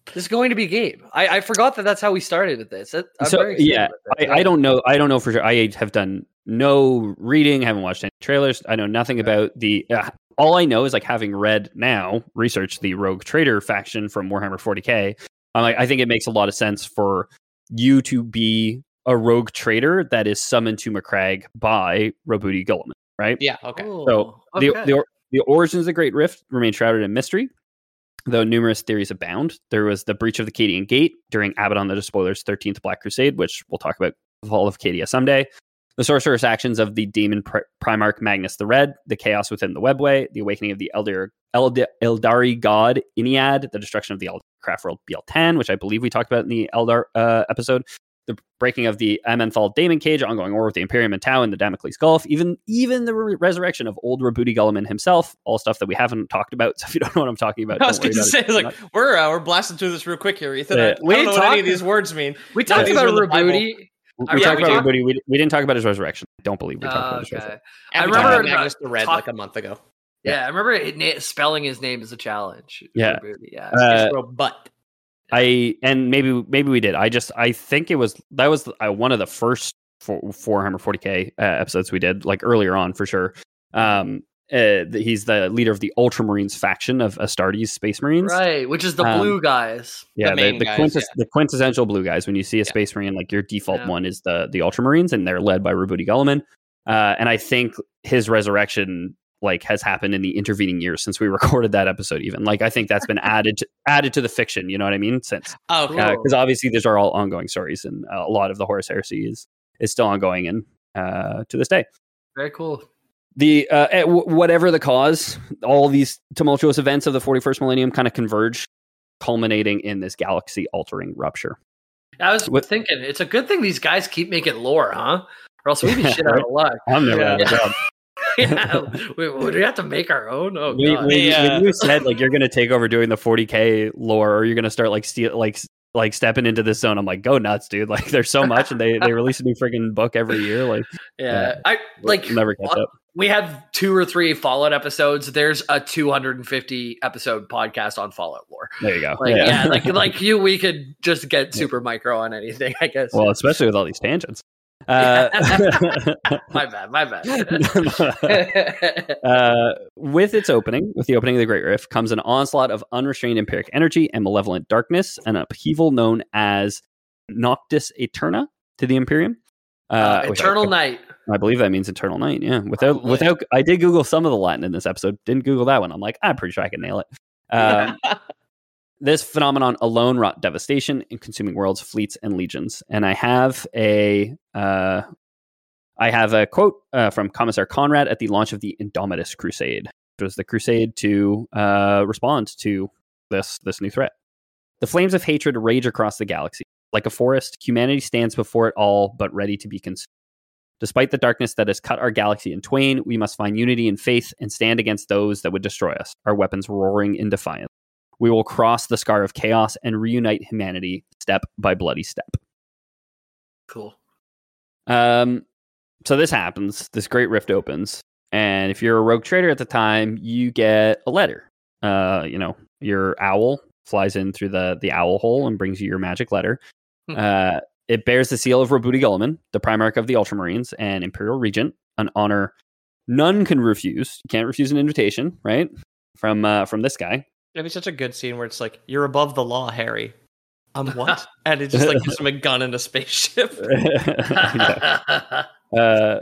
This is going to be a game. I, I forgot that that's how we started with this. That- I'm So, very yeah. I, I don't know. I don't know for sure. I have done no reading. Haven't watched any trailers. I know nothing about the. Uh, all I know is like having read now, researched the Rogue Trader faction from Warhammer 40k. I'm like, I think it makes a lot of sense for you to be a rogue trader that is summoned to Macragge by Roboute Guilliman, right? Yeah. Okay. So Oh, the, the the origins of the Great Rift remain shrouded in mystery, though numerous theories abound. There was the breach of the Cadian Gate during Abaddon the Despoiler's 13th Black Crusade, which we'll talk about the fall of Cadia someday. The sorcerous actions of the demon Pri- Primarch Magnus the Red, the chaos within the Webway, the awakening of the Elder Eld- Eldari god Ynnead, the destruction of the Eldar craft world Biel-Tan, which I believe we talked about in the Eldar uh, episode, the breaking of the Amenthal Daemon Cage, ongoing war with the Imperium and Tau in the Damocles Gulf, even even the re- resurrection of old Roboute Guilliman himself, all stuff that we haven't talked about. So if you don't know what I'm talking about, I was going to say, it. like, we're uh, we're blasting through this real quick here, Ethan. Yeah. I, I We don't know what any talked- of these words mean. we talked these about were Bible. Roboute. We I talked remember- about everybody. We, we didn't talk about his resurrection. I don't believe we talked Oh, about his okay. resurrection. I And we remember about Magnus about the Red talk- like a month ago. Yeah, I remember it, na- spelling his name is a challenge. Yeah. Yeah. Uh, It's real butt. I and maybe maybe we did. I just I think it was that was uh, one of the first for, 440k uh, episodes we did like earlier on for sure. Um, uh, he's the leader of the Ultramarines faction of Astartes Space Marines. right, which is the Um, blue guys. Yeah, The the, main the, guys, quintes- yeah. the quintessential blue guys. When you see a Yeah. Space Marine, like your default Yeah. one is the the Ultramarines, and they're led by Roboute Guilliman. Uh, and I think his resurrection like has happened in the intervening years since we recorded that episode. Even like I think that's been added to, added to the fiction. You know what I mean? Since Oh, okay. Cool. because obviously these are all ongoing stories, and uh, a lot of the Horus Heresy is is still ongoing and uh, to this day. Very cool. The uh, w- whatever the cause, all these tumultuous events of the 41st millennium kind of converge culminating in this galaxy altering rupture. I was What- thinking it's a good thing these guys keep making lore, huh? Or else we'd be shit out of luck. I'm never Yeah. out of a job. yeah, we, would we have to make our own? Oh When, god. when- Yeah. when you said like you're gonna take over doing the 40k lore, or you're gonna start like steal like s- like stepping into this zone, I'm like, go nuts, dude! Like there's so much, and they they release a new freaking book every year. Like yeah, I like never catch up. we have two or three Fallout episodes. There's a 250 episode podcast on Fallout lore. There you go. Like yeah, like like you, we could just get super micro on anything. I guess. well, especially with all these tangents. Uh, my bad, my bad. uh, with its opening, with the opening of the Great Rift, comes an onslaught of unrestrained empiric energy and malevolent darkness, an upheaval known as Noctis Eterna to the Imperium. Uh, which Eternal Night. I believe that means eternal night. Yeah, without Probably. without, I did Google some of the Latin in this episode. Didn't Google that one. I'm like, I'm pretty sure I can nail it. Um, this phenomenon alone wrought devastation in consuming worlds, fleets, and legions. And I have a uh, I have a quote uh, from Commissar Conrad at the launch of the Indomitus Crusade, which was the crusade to uh, respond to this this new threat. The flames of hatred rage across the galaxy. Like a forest, humanity stands before it all, but ready to be consumed. Despite the darkness that has cut our galaxy in twain, we must find unity and faith and stand against those that would destroy us, our weapons roaring in defiance. We will cross the scar of chaos and reunite humanity step by bloody step. Cool. Um, so this happens. This great rift opens, and if you're a rogue trader at the time, you get a letter. Uh, you know, your owl flies in through the the owl hole and brings you your magic letter. Hmm. Uh, it bears the seal of Roboute Guilliman, the Primarch of the Ultramarines and Imperial Regent, an honor none can refuse. You can't refuse an invitation, right? From uh, from this guy. It'd be such a good scene where it's like, "You're above the law, Harry." Um, what? and it just like gives him a gun and a spaceship. Yeah. uh,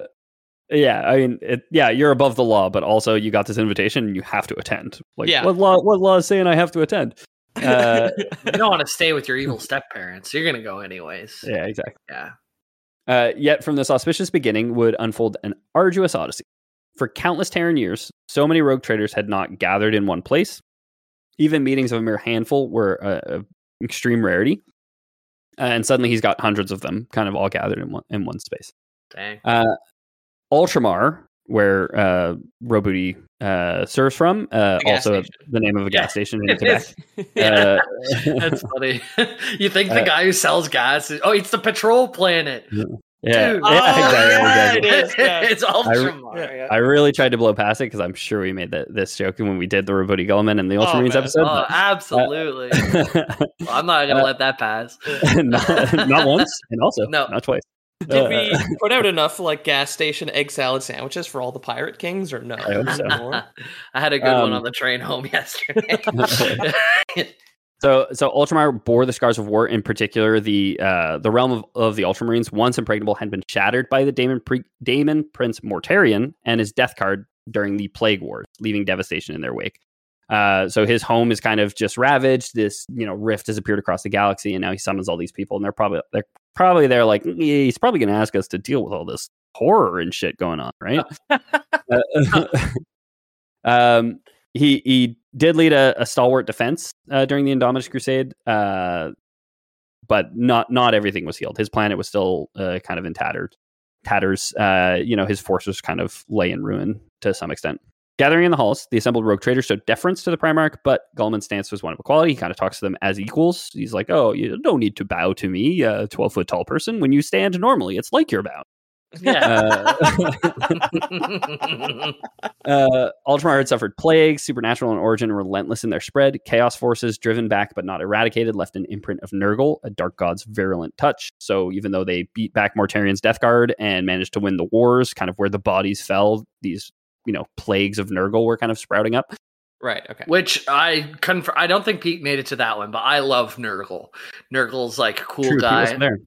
yeah, I mean, it, yeah, you're above the law, but also you got this invitation and you have to attend. Like, Yeah. what law? What law is saying I have to attend? Uh, you don't want to stay with your evil step parents. You're gonna go anyways. yeah, exactly. Yeah. Uh, yet from this auspicious beginning would unfold an arduous odyssey. For countless Terran years, so many rogue traders had not gathered in one place. Even meetings of a mere handful were uh, extreme rarity. And suddenly he's got hundreds of them kind of all gathered in one, in one space. Dang. Uh, Ultramar, where uh, Roboute uh, serves from, uh, The also station. the name of a gas station in Quebec. Yeah. Uh, That's funny. you think the Uh, guy who sells gas is, oh, it's the patrol planet. yeah, Dude. yeah, Oh, exactly, yeah, exactly. it is, yeah. it's Ultramar. Yeah. yeah. I really tried to blow past it because I'm sure we made that this joke when we did the Roboute Guilliman and the Oh, Ultramarines man. episode. Oh, absolutely. Well, I'm not gonna Uh, let that pass. not, not once, and also No. not twice. Did Uh, we put out enough like gas station egg salad sandwiches for all the pirate kings, or no? I hope so. I had a good one Um, on the train home yesterday. So, so Ultramar bore the scars of war. In particular, the uh, the realm of, of the Ultramarines, once impregnable, had been shattered by the Daemon Pre- Daemon Prince Mortarion and his Death Guard during the Plague Wars, leaving devastation in their wake. Uh, so his home is kind of just ravaged. This you know rift has appeared across the galaxy, and now he summons all these people, and they're probably they're probably they're like he's probably going to ask us to deal with all this horror and shit going on, right? Uh, um, he he did lead a, a stalwart defense uh, during the Indomitus Crusade, uh, but not not everything was healed. His planet was still uh, kind of in tatters. Tatters. Uh, you know, his forces kind of lay in ruin to some extent. Gathering in the halls, the assembled rogue traders showed deference to the Primarch, but Guilliman's stance was one of equality. He kind of talks to them as equals. He's like, "Oh, you don't need to bow to me, a twelve foot tall person. When you stand normally, it's like you're bowed." Yeah. Uh, uh, Ultramar had suffered plagues, supernatural in origin, relentless in their spread. Chaos forces, driven back but not eradicated, left an imprint of Nurgle, a dark god's virulent touch. So even though they beat back Mortarion's Death Guard and managed to win the wars, kind of where the bodies fell, these you know plagues of Nurgle were kind of sprouting up. Right. Okay. Which I conf- I don't think Pete made it to that one, but I love Nurgle. Nurgle's like a cool True, he guy. wasn't there.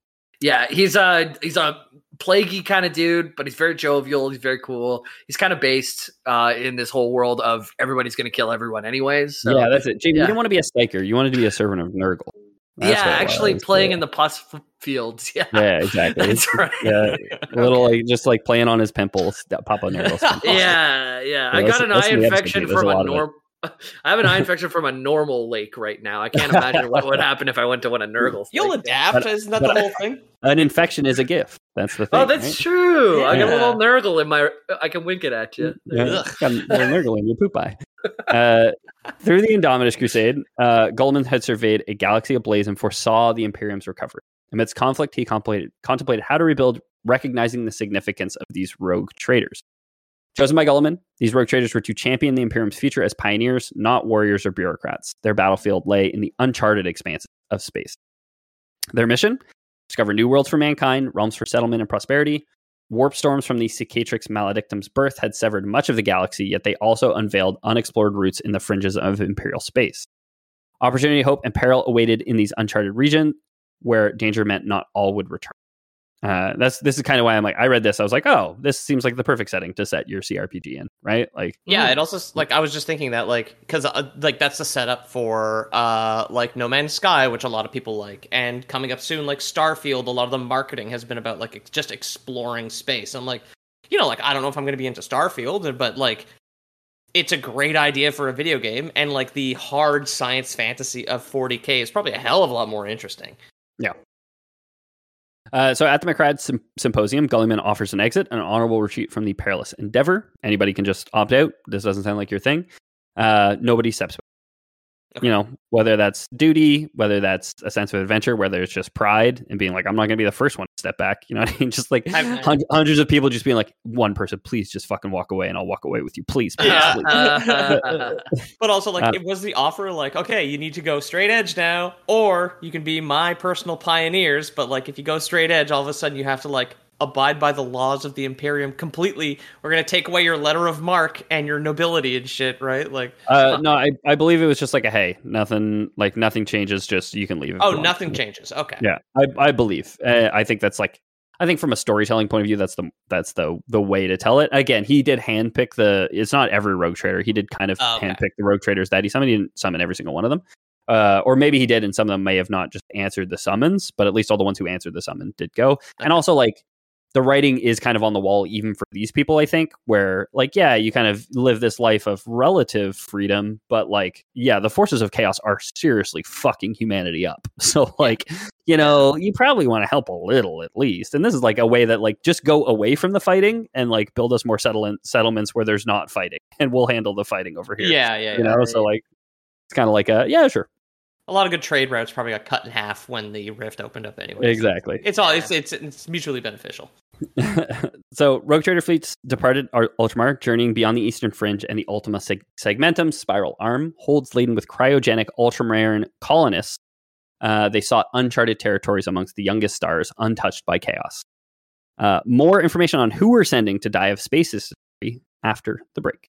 Yeah, he's a he's a plaguey kind of dude, but he's very jovial. He's very cool. He's kind of based uh, in this whole world of everybody's going to kill everyone anyways. So. yeah, that's it. Jamie, yeah. you didn't want to be a psyker. You wanted to be a servant of Nurgle. That's yeah, actually was. playing Yeah. in the pus f- fields. Yeah, Yeah, exactly. that's right. Yeah, a little like just like playing on his pimples, that Papa Nurgle's pimples. Yeah, yeah. I got an eye listen to the episode, infection from a a lot of it. norm. I have an eye infection from a normal lake right now. I can't imagine what would happen if I went to one of Nurgle's. You'll lakes. adapt. But- Isn't that the whole thing? An infection is a gift. That's the thing. Oh, that's right? true. I got a little Nurgle in my. I can wink it at you. Yeah, Ugh. got a little nurgle in your poop eye. Uh, through the Indomitus Crusade, uh, had surveyed a galaxy ablaze and foresaw the Imperium's recovery. Amidst conflict, he contemplated, contemplated how to rebuild, recognizing the significance of these rogue traders. Chosen by Guilliman, these rogue traders were to champion the Imperium's future as pioneers, not warriors or bureaucrats. Their battlefield lay in the uncharted expanses of space. Their mission? Discover new worlds for mankind, realms for settlement and prosperity, Warp storms from the Cicatrix Maledictum's birth had severed much of the galaxy, yet they also unveiled unexplored routes in the fringes of Imperial space. Opportunity, hope, and peril awaited in these uncharted regions where danger meant not all would return. Uh, that's this is kind of why I'm like I read this I was like oh this seems like the perfect setting to set your CRPG in right like Yeah, it also like I was just thinking that like because uh, like that's the setup for uh like No Man's Sky, which a lot of people like, and coming up soon like Starfield. A lot of the marketing has been about like ex- just exploring space. I'm like, you know, like I don't know if I'm gonna be into Starfield, but like it's a great idea for a video game, and like the hard science fantasy of 40k is probably a hell of a lot more interesting. Uh, so at the Macragge Sym- Symposium, Guilliman offers an exit, an honorable retreat from the perilous endeavor. Anybody can just opt out. This doesn't sound like your thing. Uh, nobody steps. Okay. You know, whether that's duty, whether that's a sense of adventure, whether it's just pride and being like, I'm not going to be the first one to step back. You know what I mean? Just like I've- hun- hundreds of people just being like, one person, please just fucking walk away and I'll walk away with you. Please, please, Yeah. please. But also, like, Uh, it was the offer, like, okay, you need to go straight edge now, or you can be my personal pioneers. But like, if you go straight edge, all of a sudden you have to like abide by the laws of the Imperium completely. We're gonna take away your letter of marque and your nobility and shit, right? Like, Uh, no, I, I believe it was just like a hey, nothing like nothing changes. Just you can leave. oh, nothing changes. Okay. Yeah, I, I believe. Uh, I think that's like, I think from a storytelling point of view, that's the that's the the way to tell it. Again, he did handpick the. It's not every rogue trader. He did kind of Oh, okay. handpick the rogue traders that he summoned. He didn't summon every single one of them. Uh, or maybe he did, and some of them may have not just answered the summons, but at least all the ones who answered the summon did go. And also, like, the writing is kind of on the wall, even for these people, I think, where, like, yeah, you kind of live this life of relative freedom, but, like, yeah, the forces of chaos are seriously fucking humanity up. So, like, you know, you probably want to help a little at least. And this is like a way that, like, just go away from the fighting and, like, build us more settlement settlements where there's not fighting, and we'll handle the fighting over here. Yeah, yeah, You yeah. know, so, like, it's kind of like a, yeah, sure. A lot of good trade routes probably got cut in half when the rift opened up. Anyway, Exactly. It's all it's it's it's mutually beneficial. so, Rogue Trader fleets departed Ar- Ultramar, journeying beyond the eastern fringe, and the Ultima Seg- Segmentum spiral arm holds laden with cryogenic Ultramaran colonists. Uh, they sought uncharted territories amongst the youngest stars, untouched by chaos. Uh, more information on who we're sending to die of space history after the break.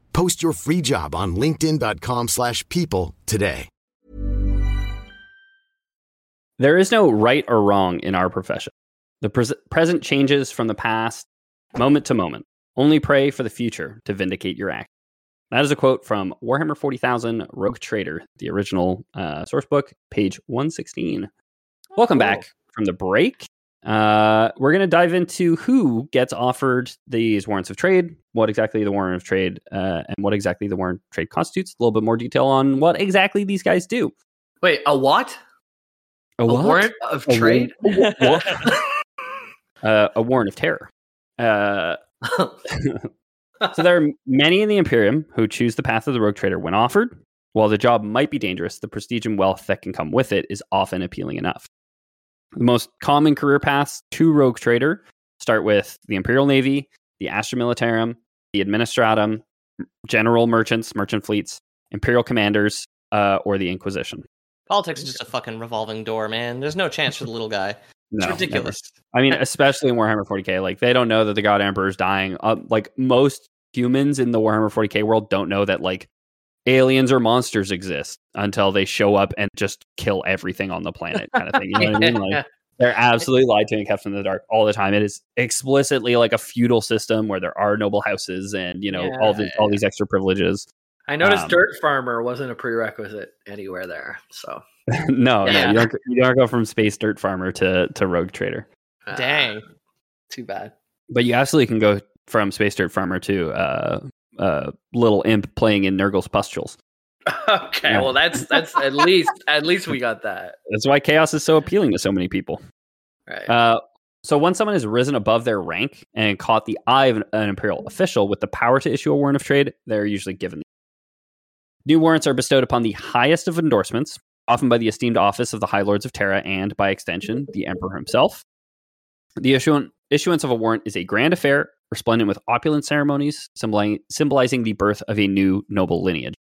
Post your free job on linkedin.com/people slash people today. There is no right or wrong in our profession. The pres- present changes from the past, moment to moment. Only pray for the future to vindicate your act. That is a quote from Warhammer 40,000 Rogue Trader, the original uh, source book, page 116. Welcome back from the break. Uh, we're going to dive into who gets offered these warrants of trade, what exactly the warrant of trade, uh, and what exactly the warrant of trade constitutes. A little bit more detail on what exactly these guys do. Wait, a what? A, A what? warrant of A trade? Uh, a warrant of terror. Uh, so there are many in the Imperium who choose the path of the rogue trader when offered. While the job might be dangerous, the prestige and wealth that can come with it is often appealing enough. The most common career paths to rogue trader start with the Imperial Navy, the Astra Militarum, the Administratum, general merchants, merchant fleets, imperial commanders, uh, or the Inquisition. Politics is just a fucking revolving door, man. There's no chance for the little guy. It's No, ridiculous. never. I mean, especially in Warhammer 40k, like they don't know that the God Emperor is dying. Uh, like most humans in the Warhammer 40k world don't know that like aliens or monsters exist until they show up and just kill everything on the planet, kind of thing. You know what I mean? Like they're absolutely lied to and kept in the dark all the time. It is explicitly like a feudal system where there are noble houses and you know all the all these extra privileges. I noticed Um, dirt farmer wasn't a prerequisite anywhere there. So no, Yeah. no, you don't. You don't go from space dirt farmer to to rogue trader. uh, Dang. too bad. But you absolutely can go from Space Dirt Farmer to uh, uh, Little Imp playing in Nurgle's Pustules. Okay, Yeah. well that's that's at least at least we got that That's why Chaos is so appealing to so many people. right. Uh, so once someone has risen above their rank and caught the eye of an, an Imperial official with the power to issue a warrant of trade, they're usually given. New warrants are bestowed upon the highest of endorsements, often by the esteemed office of the High Lords of Terra and, by extension, the Emperor himself. The issuance, issuance of a warrant is a grand affair, resplendent with opulent ceremonies, symbolizing, symbolizing the birth of a new noble lineage.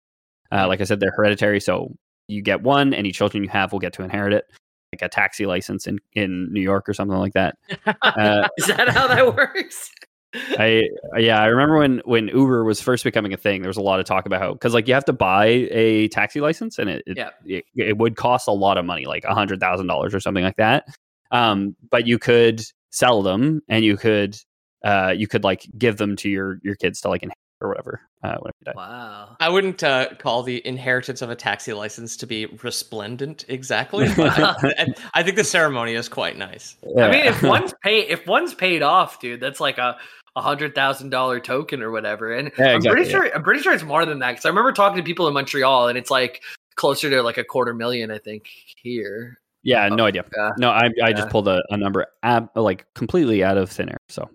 Uh, like I said, they're hereditary, so you get one, any children you have will get to inherit it, like a taxi license in, in New York or something like that. Uh, Is that how that works? I yeah, I remember when when Uber was first becoming a thing. There was a lot of talk about how because like you have to buy a taxi license and it it, Yeah. it, it would cost a lot of money, like a hundred thousand dollars or something like that. Um, but you could sell them and you could uh you could like give them to your your kids to like inherit or whatever. Uh, whenever you die. Wow. I wouldn't uh, call the inheritance of a taxi license to be resplendent exactly. but I, I think the ceremony is quite nice. I mean, if one's paid, if one's paid off, dude, that's like a a hundred thousand dollar token or whatever. And Yeah, I'm pretty exactly, sure I'm pretty sure it's more than that because I remember talking to people in Montreal, and it's like closer to like a quarter million, I think. Here, yeah, no idea. yeah. No, I I just pulled a, a number ab, like completely out of thin air. So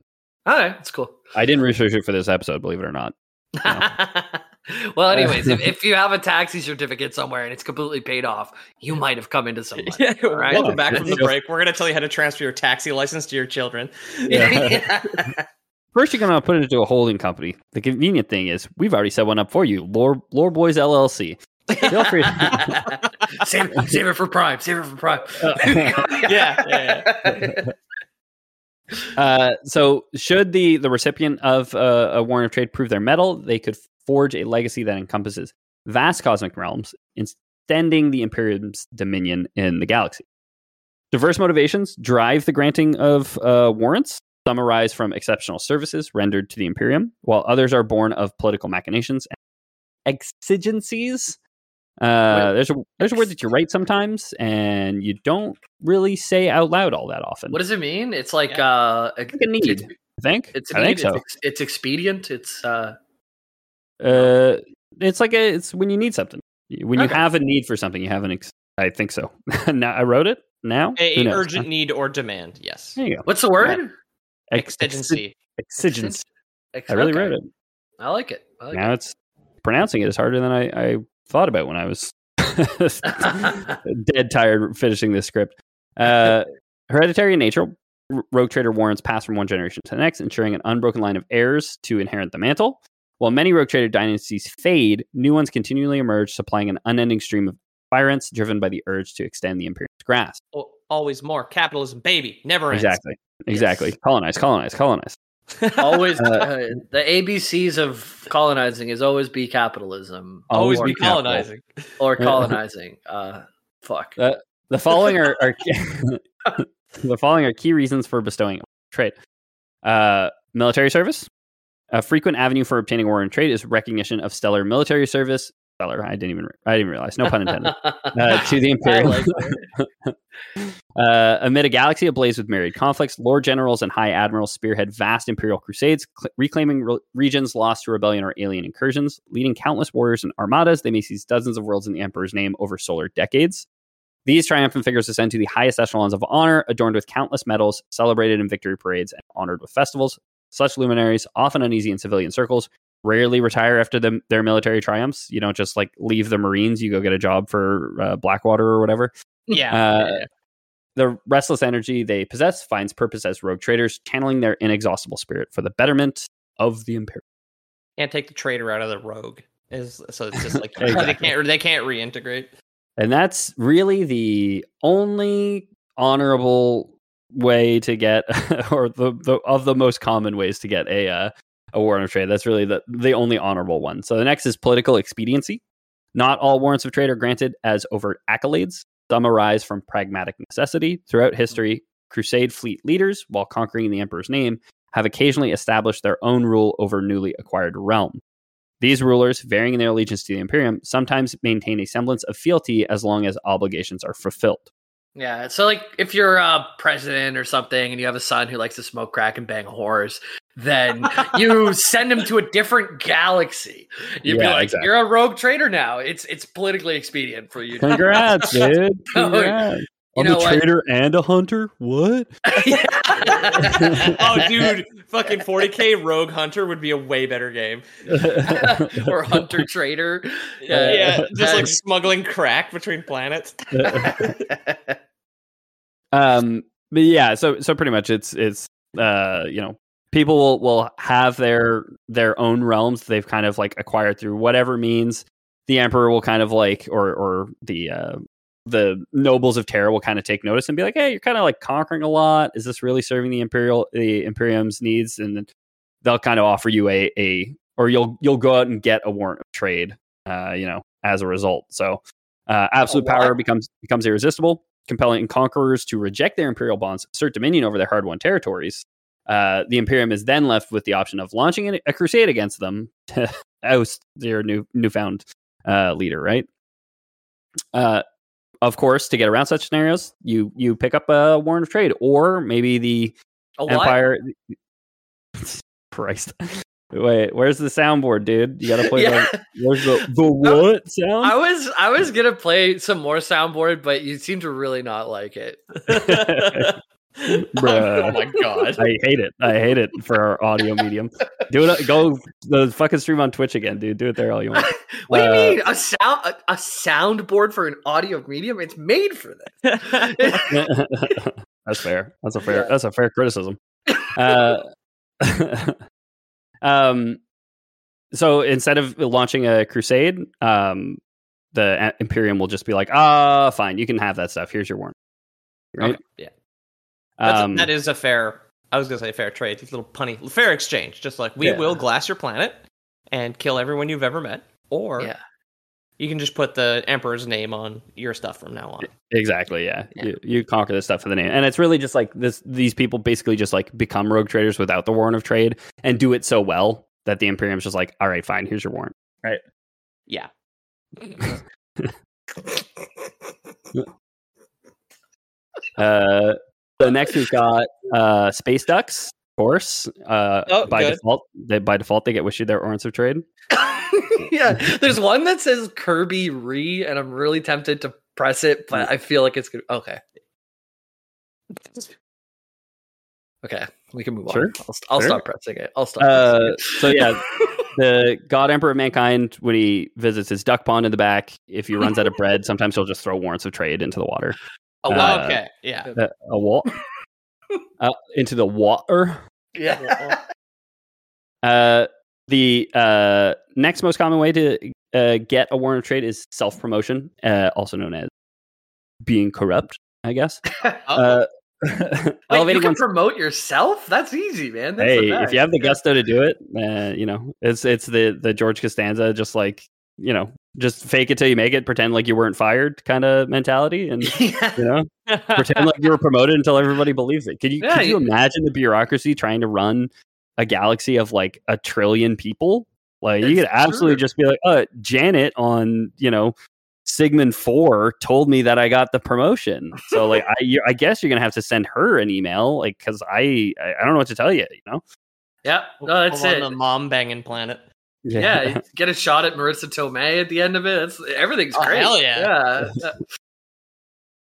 all right, that's cool. I didn't research it for this episode, believe it or not. well, anyways, if, if you have a taxi certificate somewhere and it's completely paid off, you might have come into some money. Yeah, right. Welcome back from the break. We're going to tell you how to transfer your taxi license to your children. First, you're gonna put it into a holding company. The convenient thing is, we've already set one up for you, Lore Lore Boys LLC. Feel free. save, save it for Prime. Save it for Prime. Yeah, yeah, uh, so, should the the recipient of uh, a warrant of trade prove their mettle, they could forge a legacy that encompasses vast cosmic realms, extending the Imperium's dominion in the galaxy. Diverse motivations drive the granting of uh, warrants. Some arise from exceptional services rendered to the Imperium, while others are born of political machinations and exigencies. Uh, there's a there's a word that you write sometimes, and you don't really say out loud all that often. What does it mean? It's like uh, a, a need. It's, I think. it's a I think so. It's, it's expedient. It's uh, Uh, it's like a, it's when you need something. When you have a need for something, you have an. Ex- I think so. now I wrote it. Now Who A, knows? urgent need or demand. Yes. There you go. what's the word? Ex- Exigency. Exigence. Ex- I really okay. wrote it. I like it. I like Now it's pronouncing it is harder than I, I thought about when I was dead tired finishing this script. Uh, hereditary in nature, Rogue Trader warrants pass from one generation to the next, ensuring an unbroken line of heirs to inherit the mantle. While many Rogue Trader dynasties fade, new ones continually emerge, supplying an unending stream of aspirants driven by the urge to extend the Imperium's grasp. Always more capitalism, baby. Never ends. Exactly. Exactly. Colonize, colonize, colonize. Always uh, the ABCs of colonizing is always be capitalism. Always be colonizing. or colonizing. Uh, fuck. Uh, The following are, are the following are key reasons for bestowing trade. Uh, military service. A frequent avenue for obtaining war and trade is recognition of stellar military service. Stellar. I didn't even. I didn't realize. No pun intended. Uh, to the imperial. Uh, amid a galaxy ablaze with myriad conflicts, lord generals and high admirals spearhead vast imperial crusades, cl- reclaiming re- regions lost to rebellion or alien incursions, leading countless warriors and armadas. They may seize dozens of worlds in the emperor's name over solar decades. These triumphant figures ascend to the highest echelons of honor, adorned with countless medals, celebrated in victory parades, and honored with festivals. Such luminaries, often uneasy in civilian circles, rarely retire after the, their military triumphs. You don't just like leave the Marines. You go get a job for uh, Blackwater or whatever. Yeah. Uh, yeah. The restless energy they possess finds purpose as rogue traders, channeling their inexhaustible spirit for the betterment of the Imperium. Can't take the traitor out of the rogue. Is so it's just like they can't they can't reintegrate. And that's really the only honorable way to get, or the, the of the most common ways to get a uh, a warrant of trade. That's really the the only honorable one. So the next is political expediency. Not all warrants of trade are granted as overt accolades. Some arise from pragmatic necessity. Throughout mm-hmm. history, Crusade fleet leaders, while conquering the Emperor's name, have occasionally established their own rule over newly acquired realm. These rulers, varying in their allegiance to the Imperium, sometimes maintain a semblance of fealty as long as obligations are fulfilled. Yeah, so like if you're a president or something and you have a son who likes to smoke crack and bang a horse, then you send him to a different galaxy. You'd be Yeah, like, exactly. "You're a rogue trader now." It's it's politically expedient for you. to- Congrats, dude. No, Congrats. you I'm know a what? trader and a hunter. What? oh, dude, fucking 40k Rogue Hunter would be a way better game. or hunter trader. Yeah, just like smuggling crack between planets. um, but yeah, so so pretty much it's it's uh you know people will will have their their own realms they've kind of like acquired through whatever means. The emperor will kind of like or or the uh the nobles of Terra will kind of take notice and be like, "Hey, you're kind of like conquering a lot. Is this really serving the imperial the imperium's needs?" And they'll kind of offer you a a or you'll you'll go out and get a warrant of trade. Uh, you know, as a result. So, uh, absolute power becomes becomes irresistible, compelling conquerors to reject their imperial bonds, assert dominion over their hard-won territories. Uh, the Imperium is then left with the option of launching a, crusade against them to oust their new newfound uh, leader. Right. Uh, of course, to get around such scenarios, you you pick up a warrant of trade, or maybe the A what? Empire. Christ. Wait, where's the soundboard, dude? You gotta play Yeah. the where's the the what sound? I was I was gonna play some more soundboard, but you seem to really not like it. Bruh. oh my god. I hate it. I hate it for our audio medium. Do it. Go the fucking stream on Twitch again, dude. Do it there all you want. what do Uh, you mean a sound a, a soundboard for an audio medium? It's made for this. that's fair. That's a fair. Yeah. That's a fair criticism. Uh, um, so instead of launching a crusade, um, the Imperium will just be like, "Ah, fine, you can have that stuff. Here's your warrant." Right? Okay, yeah. That's Um, a, that is a fair. I was gonna say fair trade. It's a little punny, fair exchange. Just like we Yeah. will glass your planet and kill everyone you've ever met, or Yeah. you can just put the emperor's name on your stuff from now on. Exactly. Yeah. Yeah. You, you conquer this stuff for the name, and it's really just like this. These people basically just like become rogue traders without the warrant of trade, and do it so well that the Imperium's just like, all right, fine, here's your warrant. Right. Yeah. Uh, so next we've got uh, space ducks. Of course, uh, Oh, by good. default, they, by default they get issued their warrants of trade. yeah, there's one that says Kirby Re, and I'm really tempted to press it, but I feel like it's good. Okay. Okay, we can move Sure. on. I'll, I'll Sure. stop pressing it. I'll stop. Uh, it. so yeah, the God Emperor of Mankind, when he visits his duck pond in the back, if he runs out of bread, sometimes he'll just throw warrants of trade into the water. Oh, uh, okay. Yeah. Uh, a what? uh, into the water. yeah. Uh, the uh, next most common way to uh, get a warrant of trade is self promotion, uh, also known as being corrupt. I guess. Uh, Wait, you can one's promote yourself? That's easy, man. That's hey, if you have the gusto to do it, uh, you know, it's it's the the George Costanza, just like you know, just fake it till you make it, pretend like you weren't fired, kind of mentality, and yeah. you know, pretend like you were promoted until everybody believes it. Can you Yeah, could you you- imagine the bureaucracy trying to run a galaxy of like a trillion people? Like you could absolutely true. just be like, uh, Janet on you know. Sigmund Four told me that I got the promotion, so like I, you, I guess you're gonna have to send her an email, like because I, I, I don't know what to tell you, you know. Yeah. No, that's on it. the mom banging planet. Yeah, you get a shot at Marisa Tomei at the end of it. It's, everything's Oh, great. hell yeah. Yeah.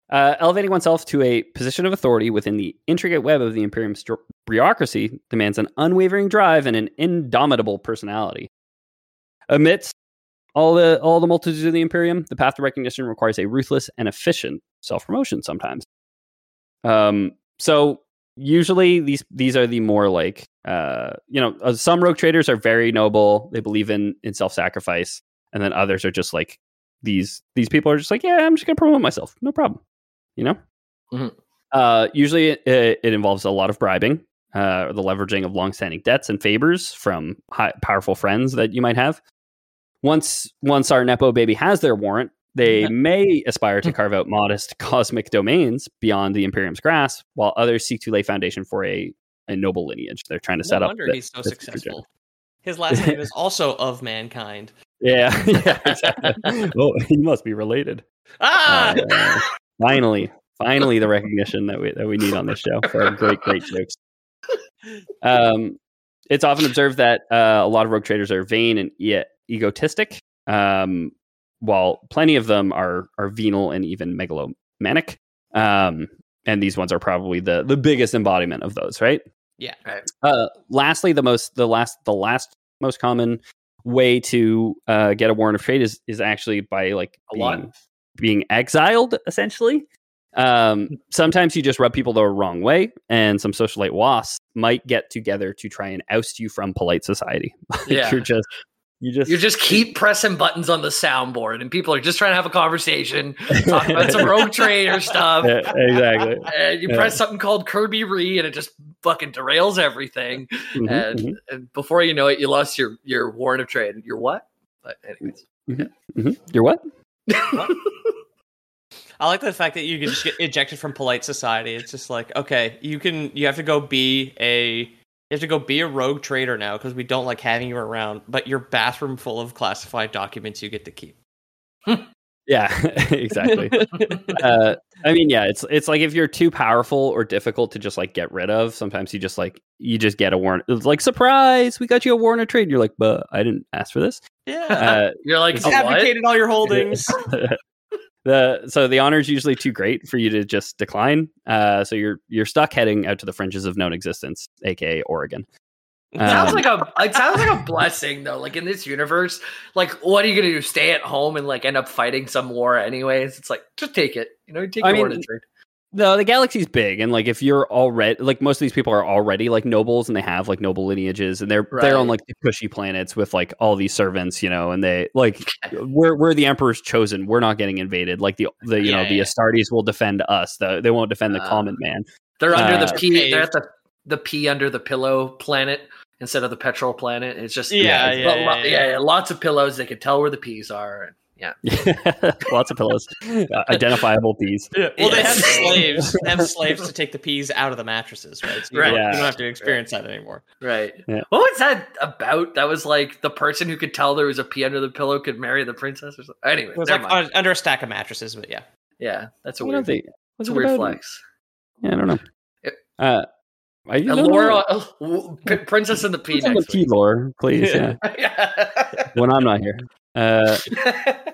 Uh, elevating oneself to a position of authority within the intricate web of the Imperium stru- bureaucracy demands an unwavering drive and an indomitable personality. Amidst all the all the multitudes of the Imperium, the path to recognition requires a ruthless and efficient self promotion. Sometimes, um, so usually these these are the more like uh, you know uh, some rogue traders are very noble. They believe in in self sacrifice, and then others are just like these these people are just like yeah, I'm just gonna promote myself, no problem. You know. Mhm. Uh, usually, it, it involves a lot of bribing, uh, or the leveraging of long-standing debts and favors from high, powerful friends that you might have. Once once our nepo baby has their warrant, they may aspire to carve out modest cosmic domains beyond the Imperium's grasp, while others seek to lay foundation for a, a noble lineage. They're trying to set no up. wonder the- he's so successful. His last name is also of mankind. Yeah, yeah, exactly. well, he must be related. Ah, Uh, finally, finally, the recognition that we that we need on this show for our great, great jokes. Um, it's often observed that uh, a lot of rogue traders are vain and e- egotistic, um, while plenty of them are are venal and even megalomaniac. Um, and these ones are probably the the biggest embodiment of those, right? yeah. Uh, lastly, the most the last the last most common way to uh, get a warrant of trade is is actually by like A what? being, being exiled, essentially. Um, sometimes you just rub people the wrong way, and some socialite wasps might get together to try and oust you from polite society. Like, Yeah. you're just you just You just keep pressing buttons on the soundboard, and people are just trying to have a conversation, talk about some rogue trader stuff. Yeah, exactly. And you Yeah. press something called Kirby Re, and it just fucking derails everything. Mhm, and, mhm, and before you know it, you lost your your warrant of trade. Your what? But anyways, mhm. You're what? I like the fact that you can just get ejected from polite society. It's just like, okay, you can you have to go be a you have to go be a rogue trader now because we don't like having you around, but your bathroom full of classified documents you get to keep. Yeah, exactly. uh, I mean, yeah, it's it's like if you're too powerful or difficult to just like get rid of, sometimes you just like you just get a warrant. It's like surprise, we got you a warrant of trade. You're like, but I didn't ask for this. Yeah. Uh, you're like, It's "Oh, what?" All your holdings. the so the honor is usually too great for you to just decline. Uh, so you're you're stuck heading out to the fringes of known existence, aka Oregon. It sounds Um, like a it sounds like a blessing though. Like in this universe, like what are you gonna do? Stay at home and like end up fighting some war anyways? It's like just take it. You know, take I mean, warrant of trade. No, the galaxy's big, and like if you're already like most of these people are already like nobles, and they have like noble lineages, and they're they're on like the cushy planets with like all these servants, you know, and they like we're we're the emperor's chosen. We're not getting invaded. Like the the you Yeah, know the. Astartes will defend us. The, they won't defend the Ah. common man. They're under uh, the P. They're at the the P under the pillow planet instead of the petrol planet. It's just Yeah, it's yeah, lo- yeah, lo- yeah. yeah, Lots of pillows. They can tell where the P's are. And, yeah, Lots of pillows, uh, identifiable peas. Well, they have slaves. They have slaves to take the peas out of the mattresses, right? So you, Right. don't, Yeah. you don't have to experience that anymore. right. Yeah. What was that about? That was like the person who could tell there was a P under the pillow could marry the princess or something. Anyway, It was like mind. under a stack of mattresses, but yeah. yeah, that's a What are weird. they? It's What's a weird about? flex. Yeah, I don't know. It- Uh, I And don't. Laura, oh, Princess and the Pea. What's on the next P week. lore, please. Yeah, when I'm not here. Uh,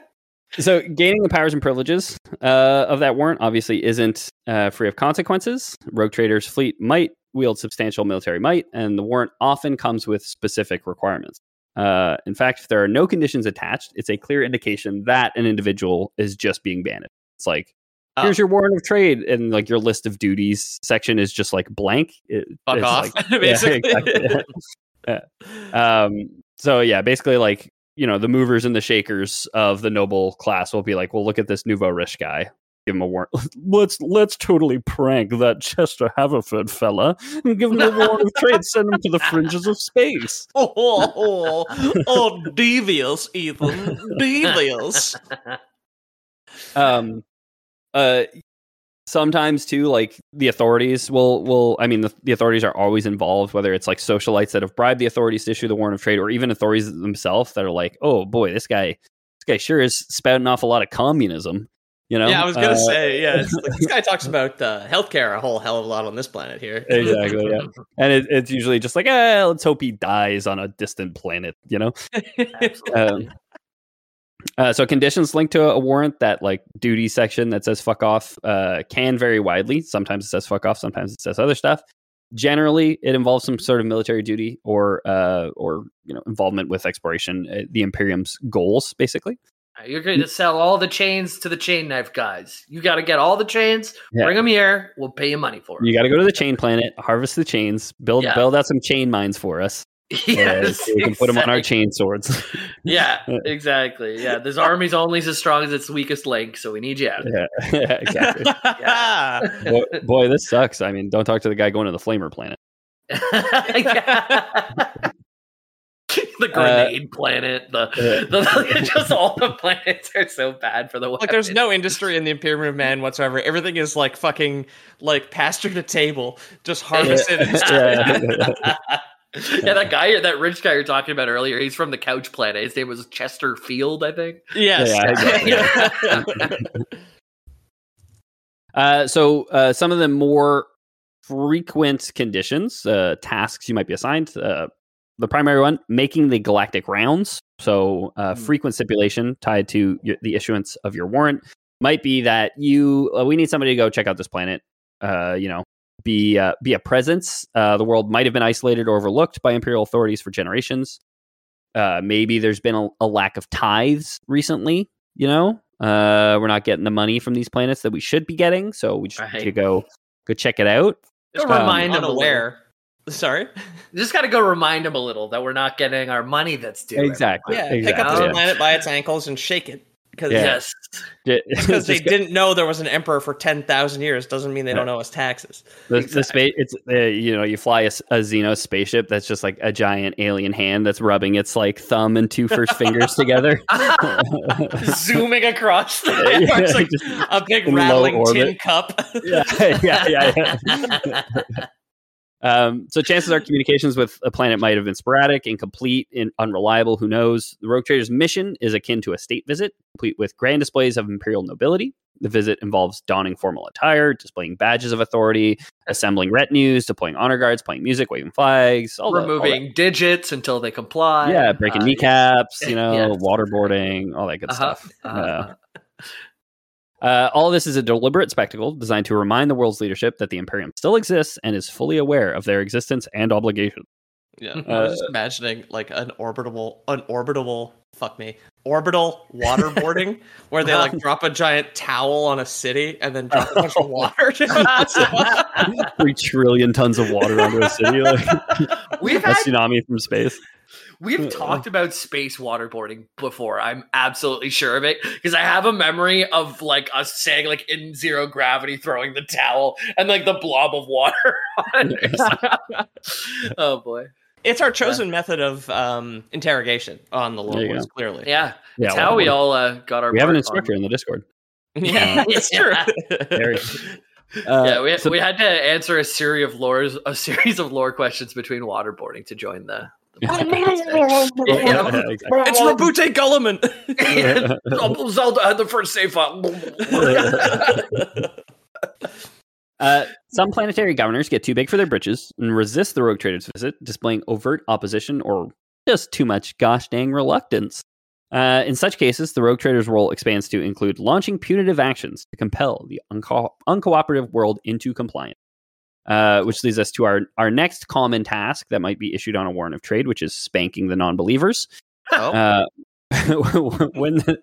So, gaining the powers and privileges uh, of that warrant obviously isn't uh, free of consequences. Rogue Trader's fleet might wield substantial military might, and the warrant often comes with specific requirements. Uh, in fact, if there are no conditions attached, it's a clear indication that an individual is just being banned. It's like, Oh. here's your warrant of trade, and like your list of duties section is just like blank. It- Fuck off, like- yeah, exactly. Yeah. Um, so yeah, basically like you know the movers and the shakers of the noble class will be like, well, look at this nouveau riche guy. Give him a warrant. Let's let's totally prank that Chester Haverford fella and give him a warrant of trade. Send him to the fringes of space. oh, oh, oh, oh, devious, Ethan, devious. Um, uh, sometimes too, like the authorities will will. I mean, the, the authorities are always involved. Whether it's like socialites that have bribed the authorities to issue the warrant of trade, or even authorities themselves that are like, oh boy, this guy, this guy sure is spouting off a lot of communism. You know? yeah, I was gonna Uh, say, yeah, it's like, this guy talks about uh, healthcare a whole hell of a lot on this planet here. Exactly. Yeah. And it, it's usually just like, eh, let's hope he dies on a distant planet. You know. Um, uh, so conditions linked to a warrant that like duty section that says fuck off uh, can vary widely. Sometimes it says fuck off, sometimes it says other stuff. generally, it involves some sort of military duty or uh, or you know involvement with exploration. Uh, the Imperium's goals, basically. You're going to sell all the chains to the chain knife guys. You got to get all the chains, Yeah. bring them here. We'll pay you money for it. You got to go to the chain planet, harvest the chains, build Yeah. build out some chain mines for us. Uh, yes, so we can put them on our exactly. chain swords. Yeah, exactly. Yeah, this army's only as strong as its weakest link, so we need you out. yeah, exactly. boy, boy, this sucks. I mean, don't talk to the guy going to the flamer planet. the grenade planet, the, the just all the planets are so bad for the like there's no industry in the Imperium of Man whatsoever. Everything is like fucking like pasture to table, just harvested. and Yeah. Yeah, that guy, that rich guy you're talking about earlier, he's from the Couch Planet. His name was Chester Field, I think. Yes. Yeah, exactly. Uh, so uh, some of the more frequent conditions, uh, tasks you might be assigned. Uh, the primary one, making the galactic rounds. So uh, frequent stipulation tied to y- the issuance of your warrant might be that you uh, we need somebody to go check out this planet. Uh, you know, be uh, be a presence. Uh, the world might have been isolated or overlooked by imperial authorities for generations. Uh, maybe there's been a, a lack of tithes recently. You know, uh, we're not getting the money from these planets that we should be getting, so we just need to go go check it out. Go Um, remind him a little. unaware. Sorry. Just got to go remind them a little that we're not getting our money that's due. Exactly. Yeah. exactly. Pick up this yeah. planet by its ankles and shake it. Because Yeah. Yes. because they didn't know there was an emperor for ten thousand years doesn't mean they don't know his taxes. The, the space, it's uh, you know, you fly a, a Xenos spaceship that's just like a giant alien hand that's rubbing its like thumb and two first fingers together. Zooming across the. Yeah, It's like a big in rattling tin cup. yeah, yeah, yeah. yeah. Um, so chances are communications with a planet might have been sporadic, incomplete, and unreliable. Who knows? The Rogue Trader's mission is akin to a state visit, complete with grand displays of imperial nobility. The visit involves donning formal attire, displaying badges of authority, assembling retinues, deploying honor guards, playing music, waving flags, all the- all that removing digits until they comply. yeah, breaking Uh, kneecaps, you know, yes. waterboarding, all that good Uh-huh, stuff. uh-huh. Uh, all this is a deliberate spectacle designed to remind the world's leadership that the Imperium still exists and is fully aware of their existence and obligation. Yeah, Uh, I was just imagining like an orbital, an orbital, fuck me, orbital waterboarding where they like drop a giant towel on a city and then drop a bunch of water. Three trillion tons of water under a city, like We've a had tsunami from space. We've talked about space waterboarding before. I'm absolutely sure of it because I have a memory of like us saying like in zero gravity throwing the towel and like the blob of water on it. oh boy. it's our chosen method of um, interrogation on the There Lord you Wars, go. clearly. Yeah. Yeah, It's well, how we all uh, got our We have an instructor on- in the Discord. Yeah, it's true. Very- Uh, yeah, we, so- we had to answer a series of lores, a series of lore questions between waterboarding to join the. The podcast. Yeah, Yeah. exactly. it's Roboute Guilliman. Uncle Zelda had the first save file. Uh, some planetary governors get too big for their britches and resist the rogue trader's visit, displaying overt opposition or just too much gosh dang reluctance. Uh, in such cases, the rogue trader's role expands to include launching punitive actions to compel the unco- uncooperative world into compliance. Uh, which leads us to our, our next common task that might be issued on a warrant of trade, which is spanking the non believers. oh. Uh, when the,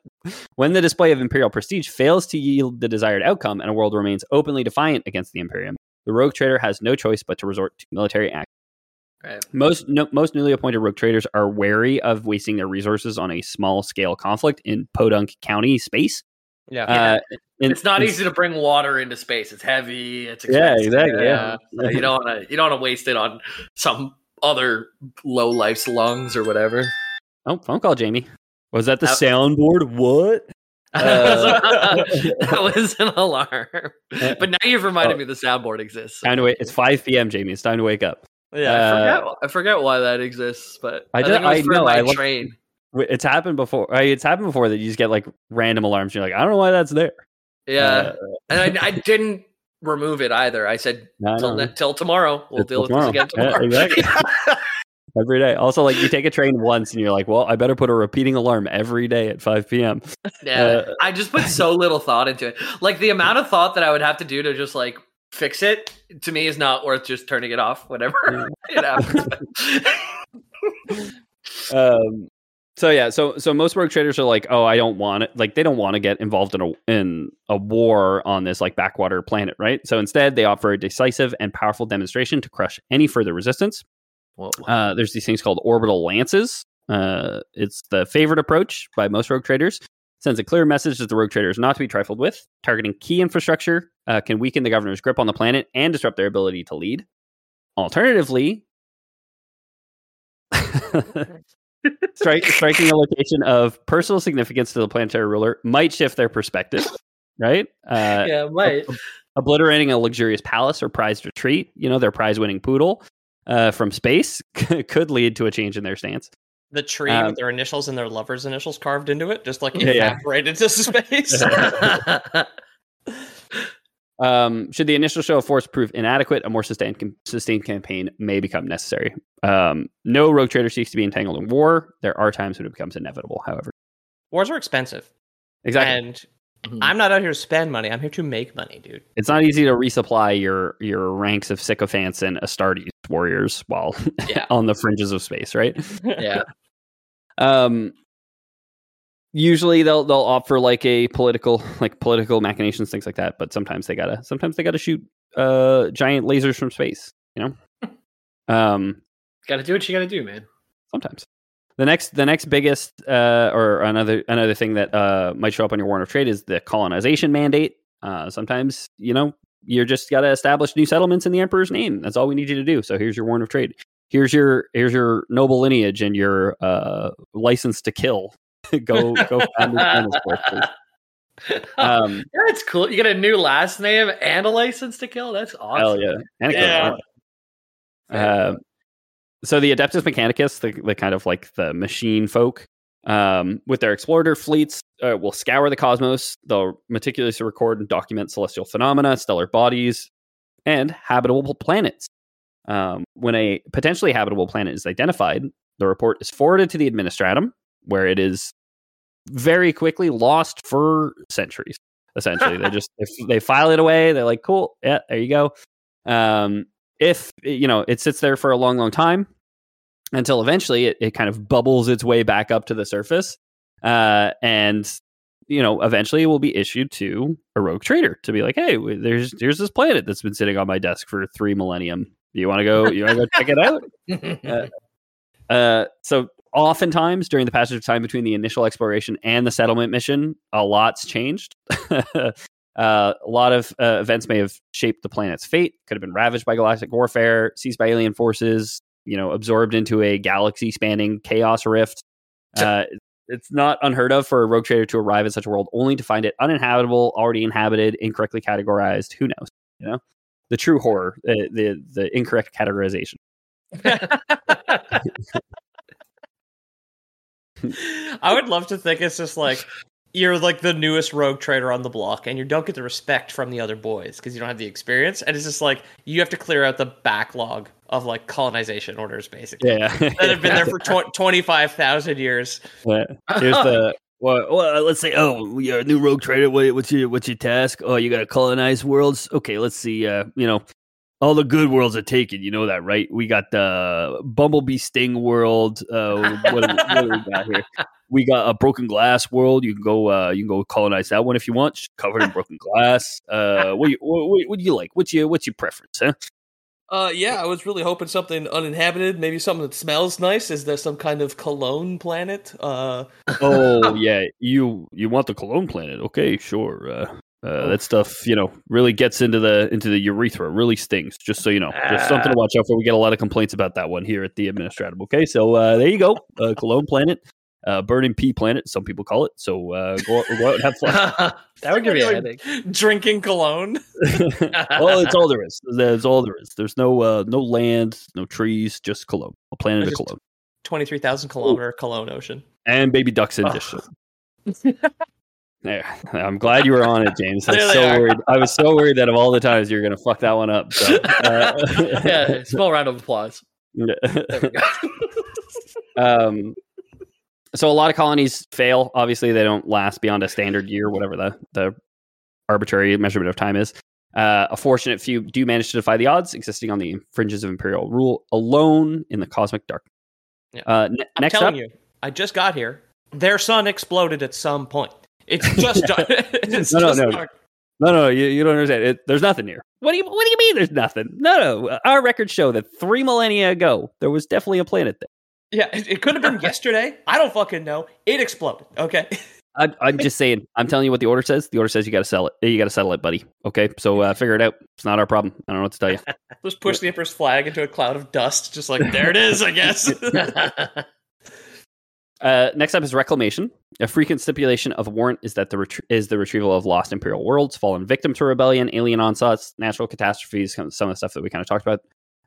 when the display of imperial prestige fails to yield the desired outcome and a world remains openly defiant against the imperium, the rogue trader has no choice but to resort to military action. Right. Most no, most newly appointed rogue traders are wary of wasting their resources on a small scale conflict in Podunk County space. Yeah. Uh, in- It's not in- easy to bring water into space. It's heavy. It's Yeah, exactly, yeah. So you don't want to. You don't want to waste it on some other low life's lungs or whatever. Oh, phone call, Jamie. Was that the Uh, soundboard? What? Uh, that was an alarm. But now you've reminded Oh. me the soundboard exists. Time to wait. It's 5 p.m., Jamie. It's time to wake up. yeah. I Uh, forget. I forget why that exists, but I I, don't- think it was I for know, my I train. Wait, It's happened before. It's happened before that you just get like random alarms. You're like, I don't know why that's there. Yeah, Uh, and I, I didn't remove it either. I said no, till, know. ne- till tomorrow. We'll Till deal with this again tomorrow. Yeah, exactly. every day. Also, like you take a train once and you're like, well, I better put a repeating alarm every day at 5 p.m. Yeah, Uh, I just put so little thought into it. Like the amount of thought that I would have to do to just like fix it to me is not worth just turning it off whenever it happens. um, so yeah, so so most rogue traders are like, oh, I don't want it. Like they don't want to get involved in a in a war on this like backwater planet, right? So instead, they offer a decisive and powerful demonstration to crush any further resistance. Uh, there's these things called orbital lances. Uh, it's the favorite approach by most rogue traders. Sends a clear message that the rogue trader is not to be trifled with. Targeting key infrastructure uh, can weaken the governor's grip on the planet and disrupt their ability to lead. Alternatively, strike, striking a location of personal significance to the planetary ruler might shift their perspective, right? Uh, yeah, might. Obliterating a luxurious palace or prized retreat, you know, their prize winning poodle uh, from space could lead to a change in their stance. The tree Um, with their initials and their lovers' initials carved into it, just like Yeah, yeah. evaporated into space. Um, should the initial show of force prove inadequate, a more sustained com- sustained campaign may become necessary. Um, no rogue trader seeks to be entangled in war. There are times when it becomes inevitable, however. Wars are expensive, Exactly. and Mhm. I'm not out here to spend money. I'm here to make money, dude. it's not easy to resupply your your ranks of sycophants and Astartes warriors while Yeah. on the fringes of space, right? yeah. Um, usually they'll they'll offer like a political like political machinations, things like that. But sometimes they gotta sometimes they gotta shoot uh giant lasers from space. You know. Um, Got to do what you got to do, man. sometimes. The next, the next biggest, uh, or another another thing that uh, might show up on your warrant of trade is the colonization mandate. Uh, sometimes, you know, you're just got to establish new settlements in the emperor's name. That's all we need you to do. So here's your warrant of trade. Here's your here's your noble lineage and your uh, license to kill. go go found this planet for please. Um, yeah, it's cool. You get a new last name and a license to kill. That's awesome. Hell yeah. And Yeah. Uh, so the Adeptus Mechanicus, the, the kind of like the machine folk, um, with their explorer fleets, uh, will scour the cosmos. They'll meticulously record and document celestial phenomena, stellar bodies, and habitable planets. Um, when a potentially habitable planet is identified, the report is forwarded to the Administratum, where it is very quickly lost for centuries. Essentially, they just they, they file it away. They're like, "Cool, yeah, there you go." Um, if you know it sits there for a long, long time until eventually it, it kind of bubbles its way back up to the surface, uh, and you know eventually it will be issued to a rogue trader to be like, "Hey, there's there's this planet that's been sitting on my desk for three millennium. You want to go? You want to go check it out?" Uh, so oftentimes during the passage of time between the initial exploration and the settlement mission, a lot's changed. uh, a lot of uh, events may have shaped the planet's fate. Could have been ravaged by galactic warfare, seized by alien forces. You know, absorbed into a galaxy-spanning chaos rift. Uh, it's not unheard of for a rogue trader to arrive at such a world only to find it uninhabitable, already inhabited, incorrectly categorized. Who knows? You know, the true horror, the the, the incorrect categorization. I would love to think it's just like you're like the newest rogue trader on the block, and you don't get the respect from the other boys because you don't have the experience, and it's just like you have to clear out the backlog of like colonization orders, basically. Yeah, That have been there for tw- 25,000 years. Yeah. Here's the well, well, let's say, oh, you're a new rogue trader. What, what's your what's your task? Oh, you got to colonize worlds. Okay, let's see. Uh, you know, all the good worlds are taken. You know that, right? We got the Bumblebee Sting world. Uh, what, do- what do we got here? We got a broken glass world. You can go. Uh, you can go colonize that one if you want. Just covered in broken glass. Uh, what, do you, what, what do you like? What's your what's your preference? Huh? Uh, yeah, I was really hoping something uninhabited, maybe something that smells nice. Is there some kind of cologne planet? Uh, oh yeah, you you want the Cologne planet? Okay, sure. Uh, uh, that stuff, you know, really gets into the into the urethra. Really stings. Just so you know, just something to watch out for. We get a lot of complaints about that one here at the Administratum. Okay, so uh, there you go, uh, Cologne planet, uh, burning pea planet. Some people call it. So uh, go, out- go out and have fun. that would give me a Like, headache. drinking cologne. well, it's all there is. That's all there is. There's no uh, no land, no trees, just Cologne, a planet of Just- Cologne, 23,000 kilometer cologne ocean. and baby ducks in dish soap. There. I'm glad you were on it, James. I was so are. worried. I was so worried that of all the times you're going to fuck that one up. So, uh, yeah, small round of applause. Go. um, so a lot of colonies fail. Obviously, they don't last beyond a standard year, whatever the the arbitrary measurement of time is. Uh, a fortunate few do manage to defy the odds, existing on the fringes of Imperial rule alone in the cosmic dark. Yeah. Uh, ne- I'm next telling up, you, I just got here. Their sun exploded at some point. It's just dark. it's No, no, just no. dark. No, no, you, you don't understand. It, there's nothing here. What do you What do you mean? There's nothing? No, no. Our records show that three millennia ago there was definitely a planet there. Yeah, it, it could have been yesterday. I don't fucking know. It exploded. Okay. I, I'm just saying. I'm telling you what the order says. The order says you got to sell it. You got to settle it, buddy. Okay, so uh, figure it out. It's not our problem. I don't know what to tell you. Just push the Emperor's flag into a cloud of dust. Just like, there it is, I guess. Uh, next up is reclamation. A frequent stipulation of warrant is that the is the retrieval of lost imperial worlds, fallen victim to rebellion, alien onslaughts, natural catastrophes, kind of some of the stuff that we kind of talked about.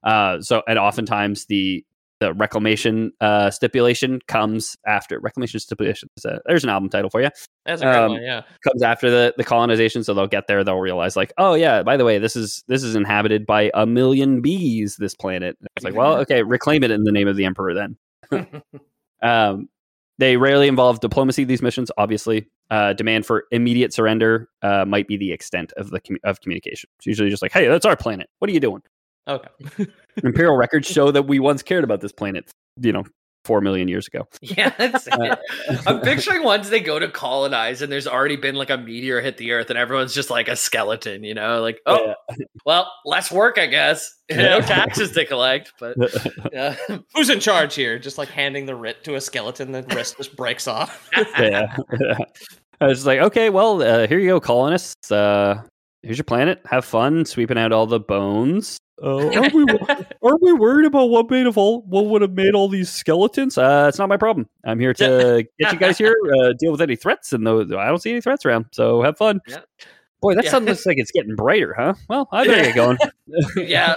Uh, so, and oftentimes the the reclamation uh, stipulation comes after reclamation stipulation. a- there's an album title for you. That's a good Um, one, yeah. Comes after the the colonization, so they'll get there. They'll realize like, oh yeah, by the way, this is this is inhabited by a million bees. This planet. It's like, well, okay, reclaim it in the name of the emperor then. Um, they rarely involve diplomacy. These missions, obviously, uh, demand for immediate surrender uh, might be the extent of the commu- of communication. It's usually just like, "Hey, that's our planet. What are you doing?" Okay. Imperial records show that we once cared about this planet. You know, four million years ago. Yeah, that's it. I'm picturing once they go to colonize and there's already been like a meteor hit the earth and everyone's just like a skeleton, you know? Like, oh, well, less work, I guess. no taxes to collect, but yeah. Who's in charge here? Just like handing the writ to a skeleton, the wrist just breaks off. yeah. I was just like, okay, well, uh, here you go, colonists. Uh, here's your planet. Have fun sweeping out all the bones. Oh, aren't we, aren't we worried about what made of all what would have made all these skeletons? Uh, it's not my problem. I'm here to get you guys here, uh, deal with any threats, and those I don't see any threats around. So have fun. Yeah. Boy, that Yeah. sun looks like it's getting brighter, huh? Well, I better get going. yeah.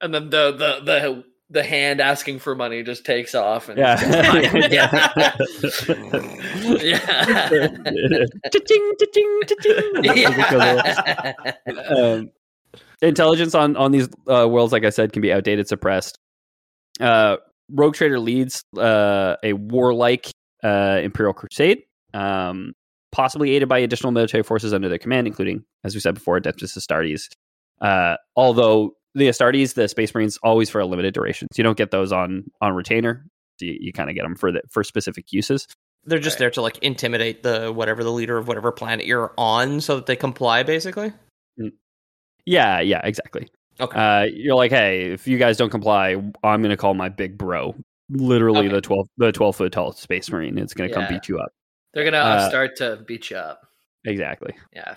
And then the, the, the, the hand asking for money just takes off. And Yeah. yeah. yeah. Cha-ching. um, intelligence on on these uh, worlds, like I said, can be outdated, suppressed. Uh, Rogue Trader leads uh, a warlike uh, Imperial Crusade, um, possibly aided by additional military forces under their command, including, as we said before, Adeptus Astartes. Uh, although the Astartes, the Space Marines, always for a limited duration, so you don't get those on on retainer. So you, you kind of get them for the for specific uses. They're just Right. there to like intimidate the whatever the leader of whatever planet you're on so that they comply basically. Yeah, yeah, exactly. Okay. Uh, you're like, hey, if you guys don't comply, I'm gonna call my big bro, literally Okay. the twelve the twelve foot tall space marine. It's gonna come Yeah. beat you up. They're going to Uh, start to beat you up. Exactly. Yeah.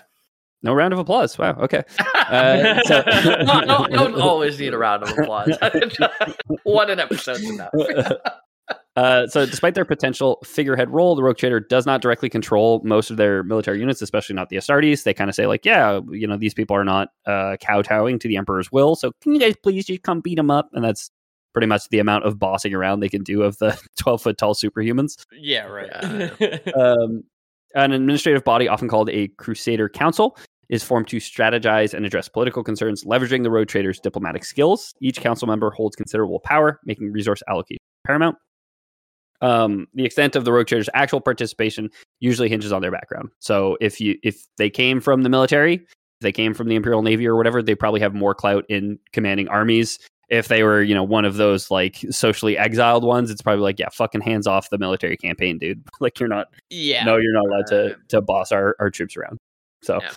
No round of applause. Wow. Okay. Uh, so- no, no, don't always need a round of applause. One an episode's enough. Uh, so, despite their potential figurehead role, the Rogue Trader does not directly control most of their military units, especially not the Astartes. They kind of say, like, yeah, you know, these people are not uh, kowtowing to the Emperor's will. So, can you guys please just come beat them up? And that's pretty much the amount of bossing around they can do of the 12 foot tall superhumans. yeah, right. um, an administrative body, often called a Crusader Council, is formed to strategize and address political concerns, leveraging the Rogue Trader's diplomatic skills. Each council member holds considerable power, making resource allocation paramount. Um, the extent of the Rogue Trader's actual participation usually hinges on their background. So if you if they came from the military, if they came from the Imperial Navy or whatever, they probably have more clout in commanding armies. If they were, you know, one of those like socially exiled ones, it's probably like, yeah, fucking hands off the military campaign, dude. like you're not yeah. no, you're not allowed to to boss our, our troops around. So, Yeah.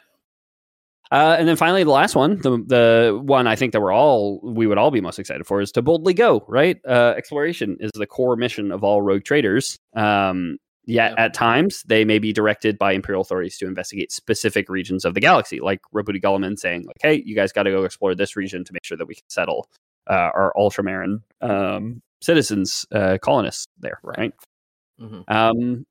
Uh, and then finally, the last one, the the one I think that we're all we would all be most excited for is to boldly go. Right, uh, exploration is the core mission of all rogue traders. Um, yet Yeah. at times they may be directed by imperial authorities to investigate specific regions of the galaxy, like Roboute Guilliman saying, like, "Hey, you guys got to go explore this region to make sure that we can settle uh, our Ultramarine um, citizens, uh, colonists there." Right. Mhm. Um,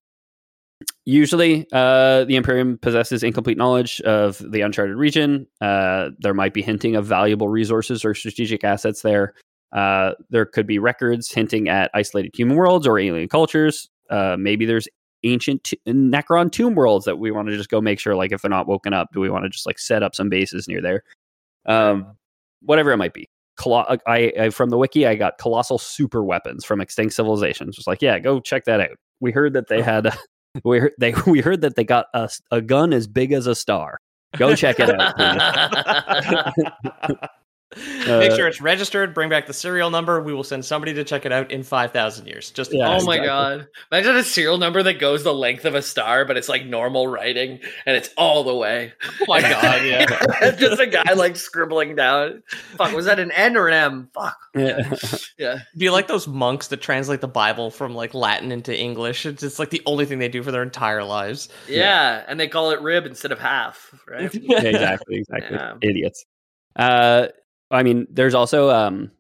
usually, uh, the Imperium possesses incomplete knowledge of the uncharted region. Uh, there might be hinting of valuable resources or strategic assets there. Uh, there could be records hinting at isolated human worlds or alien cultures. Uh, maybe there's ancient t- Necron tomb worlds that we want to just go make sure, like, if they're not woken up, do we want to just like set up some bases near there? Um, whatever it might be. Colo- I, I from the wiki, I got colossal super weapons from extinct civilizations. Just like, yeah, go check that out. We heard that they had, we heard they we heard that they got a, a gun as big as a star. Go check it out. please. Make Uh, sure it's registered. Bring back the serial number. We will send somebody to check it out in five thousand years. Just Yeah, oh my god! Imagine a serial number that goes the length of a star, but it's like normal writing, and it's all the way. oh my god, yeah. just a guy like scribbling down. Fuck, was that an N or an M? Fuck. yeah. Yeah. Do you like those monks that translate the Bible from like Latin into English? It's just like the only thing they do for their entire lives. Yeah, and they call it rib instead of half, right? Yeah, exactly, exactly. Yeah. Idiots. Uh, I mean, there's also um,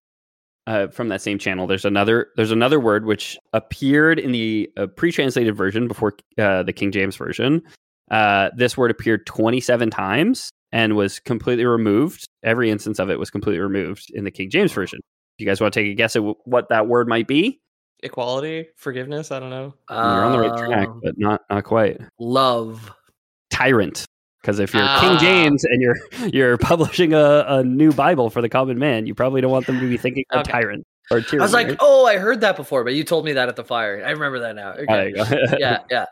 uh, from that same channel. There's another. There's another word which appeared in the uh, pre-translated version before uh, the King James version. Uh, this word appeared 27 times and was completely removed. Every instance of it was completely removed in the King James version. Do you guys want to take a guess at w- what that word might be? Equality, forgiveness. I don't know. You're on the right track, Um, but not not quite. Love. Tyrant. Because if you're Ah. King James and you're you're publishing a, a new Bible for the common man, you probably don't want them to be thinking of tyrant or tyranny. I was like, right? oh, I heard that before, but you told me that at the fire. I remember that now. Okay. yeah, yeah.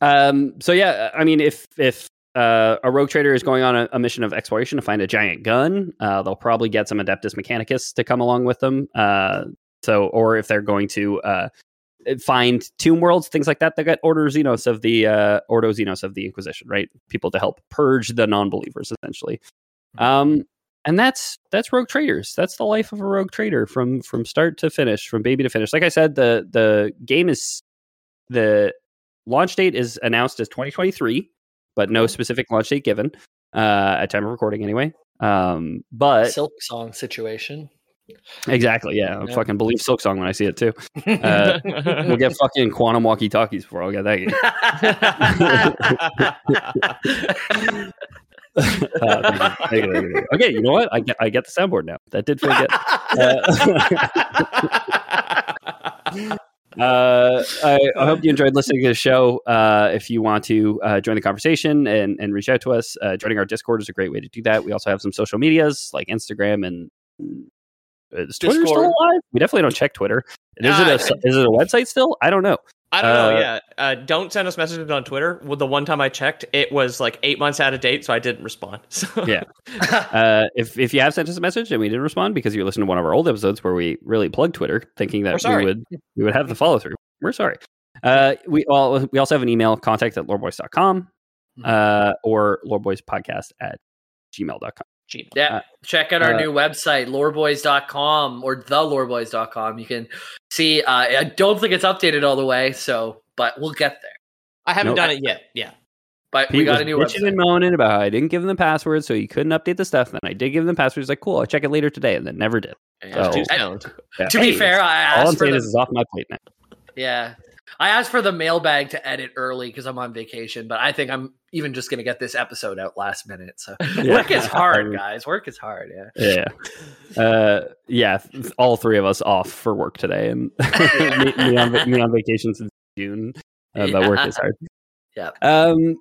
Um. So yeah, I mean, if if uh, a rogue trader is going on a, a mission of exploration to find a giant gun, uh, they'll probably get some Adeptus Mechanicus to come along with them. Uh. So, or if they're going to uh find tomb worlds, things like that, they got Order Xenos of the uh Ordo Xenos of the Inquisition, right? People to help purge the non-believers, essentially. Um. And that's that's rogue traders. That's the life of a rogue trader from from start to finish, from baby to finish. Like I said, the the game is the launch date is announced as 2023, but no specific launch date given uh, at time of recording anyway. Um, but Silksong situation. Exactly, yeah, I Yeah. fucking believe Silksong when I see it too. Uh, we'll get fucking quantum walkie talkies before I'll get that game. Uh, okay, you know what? I get I get the soundboard now. That did feel good. Uh, I, I hope you enjoyed listening to the show. Uh, if you want to uh, join the conversation and, and reach out to us, uh, joining our Discord is a great way to do that. We also have some social medias like Instagram and uh, is Twitter still alive? We definitely don't check Twitter. Is Uh, it a is it a website still? I don't know. I don't know. Uh, Yeah, uh, don't send us messages on Twitter. Well, the one time I checked, it was like eight months out of date, so I didn't respond. So Yeah. Uh, if if you have sent us a message and we didn't respond because you listened to one of our old episodes where we really plugged Twitter, thinking that we would we would have the follow through, we're sorry. Uh, we all we also have an email contact at loreboys.com uh, or loreboyspodcast at gmail.com. Gmail. Yeah. Uh, Check out our uh, new website, loreboys.com or theloreboys.com. You can see, uh, I don't think it's updated all the way, so, but we'll get there. I haven't Nope. done it yet. Yeah. But Pete we got was a new bitching website. and moaning about how I didn't give him the password, so he couldn't update the stuff. Then I did give him the password. He's like, "Cool, I'll check it later today," and then never did. Yeah. So- Too And. Yeah. to be Hey, fair, I all I'm for saying the, is it's off my plate now. yeah, I asked for the mailbag to edit early because I'm on vacation, but I think I'm even just going to get this episode out last minute. So Yeah. work is hard, guys. Work is hard. Yeah. Yeah, uh, yeah. All three of us off for work today, and me, me on me on vacation since June. Uh, But work is hard. Yeah. Um,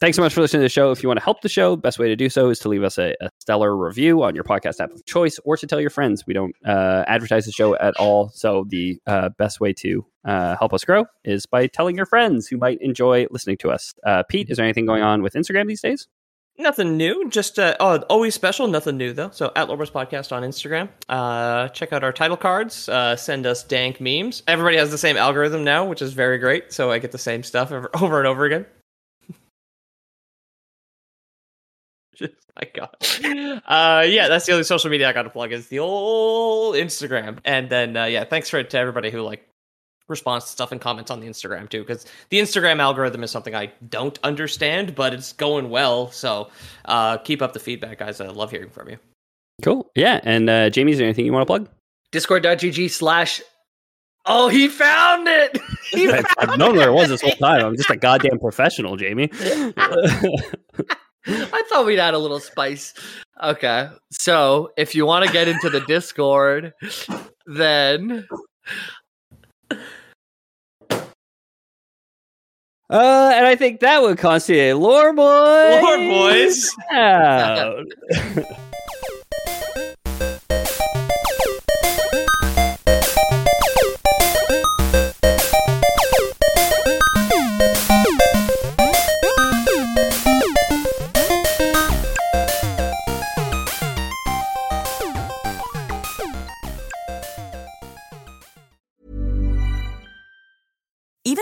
thanks so much for listening to the show. If you want to help the show, best way to do so is to leave us a, a stellar review on your podcast app of choice, or to tell your friends. We don't uh, advertise the show at all, so the uh, best way to uh, help us grow is by telling your friends who might enjoy listening to us. Uh, Pete, is there anything going on with Instagram these days? Nothing new. Just uh, oh, always special. Nothing new though. So at Loreboys Podcast on Instagram. Uh, check out our title cards. Send us dank memes. Everybody has the same algorithm now, which is very great. So I get the same stuff over and over again. Just- My God. Uh, yeah, that's the only social media I got to plug is the old Instagram. And then uh, yeah, thanks for it to everybody who like responds to stuff and comments on the Instagram too, because the Instagram algorithm is something I don't understand, but it's going well. So uh, keep up the feedback, guys. I love hearing from you. Cool. Yeah. And uh, Jamie, is there anything you want to plug? Discord.gg slash. Oh, he found it. He I've, found I've known where it was this whole time. I'm just a goddamn professional, Jamie. I thought we'd add a little spice. Okay. So if you want to get into the Discord, then Uh, and I think that would constitute a lore boy. Lore boys. out.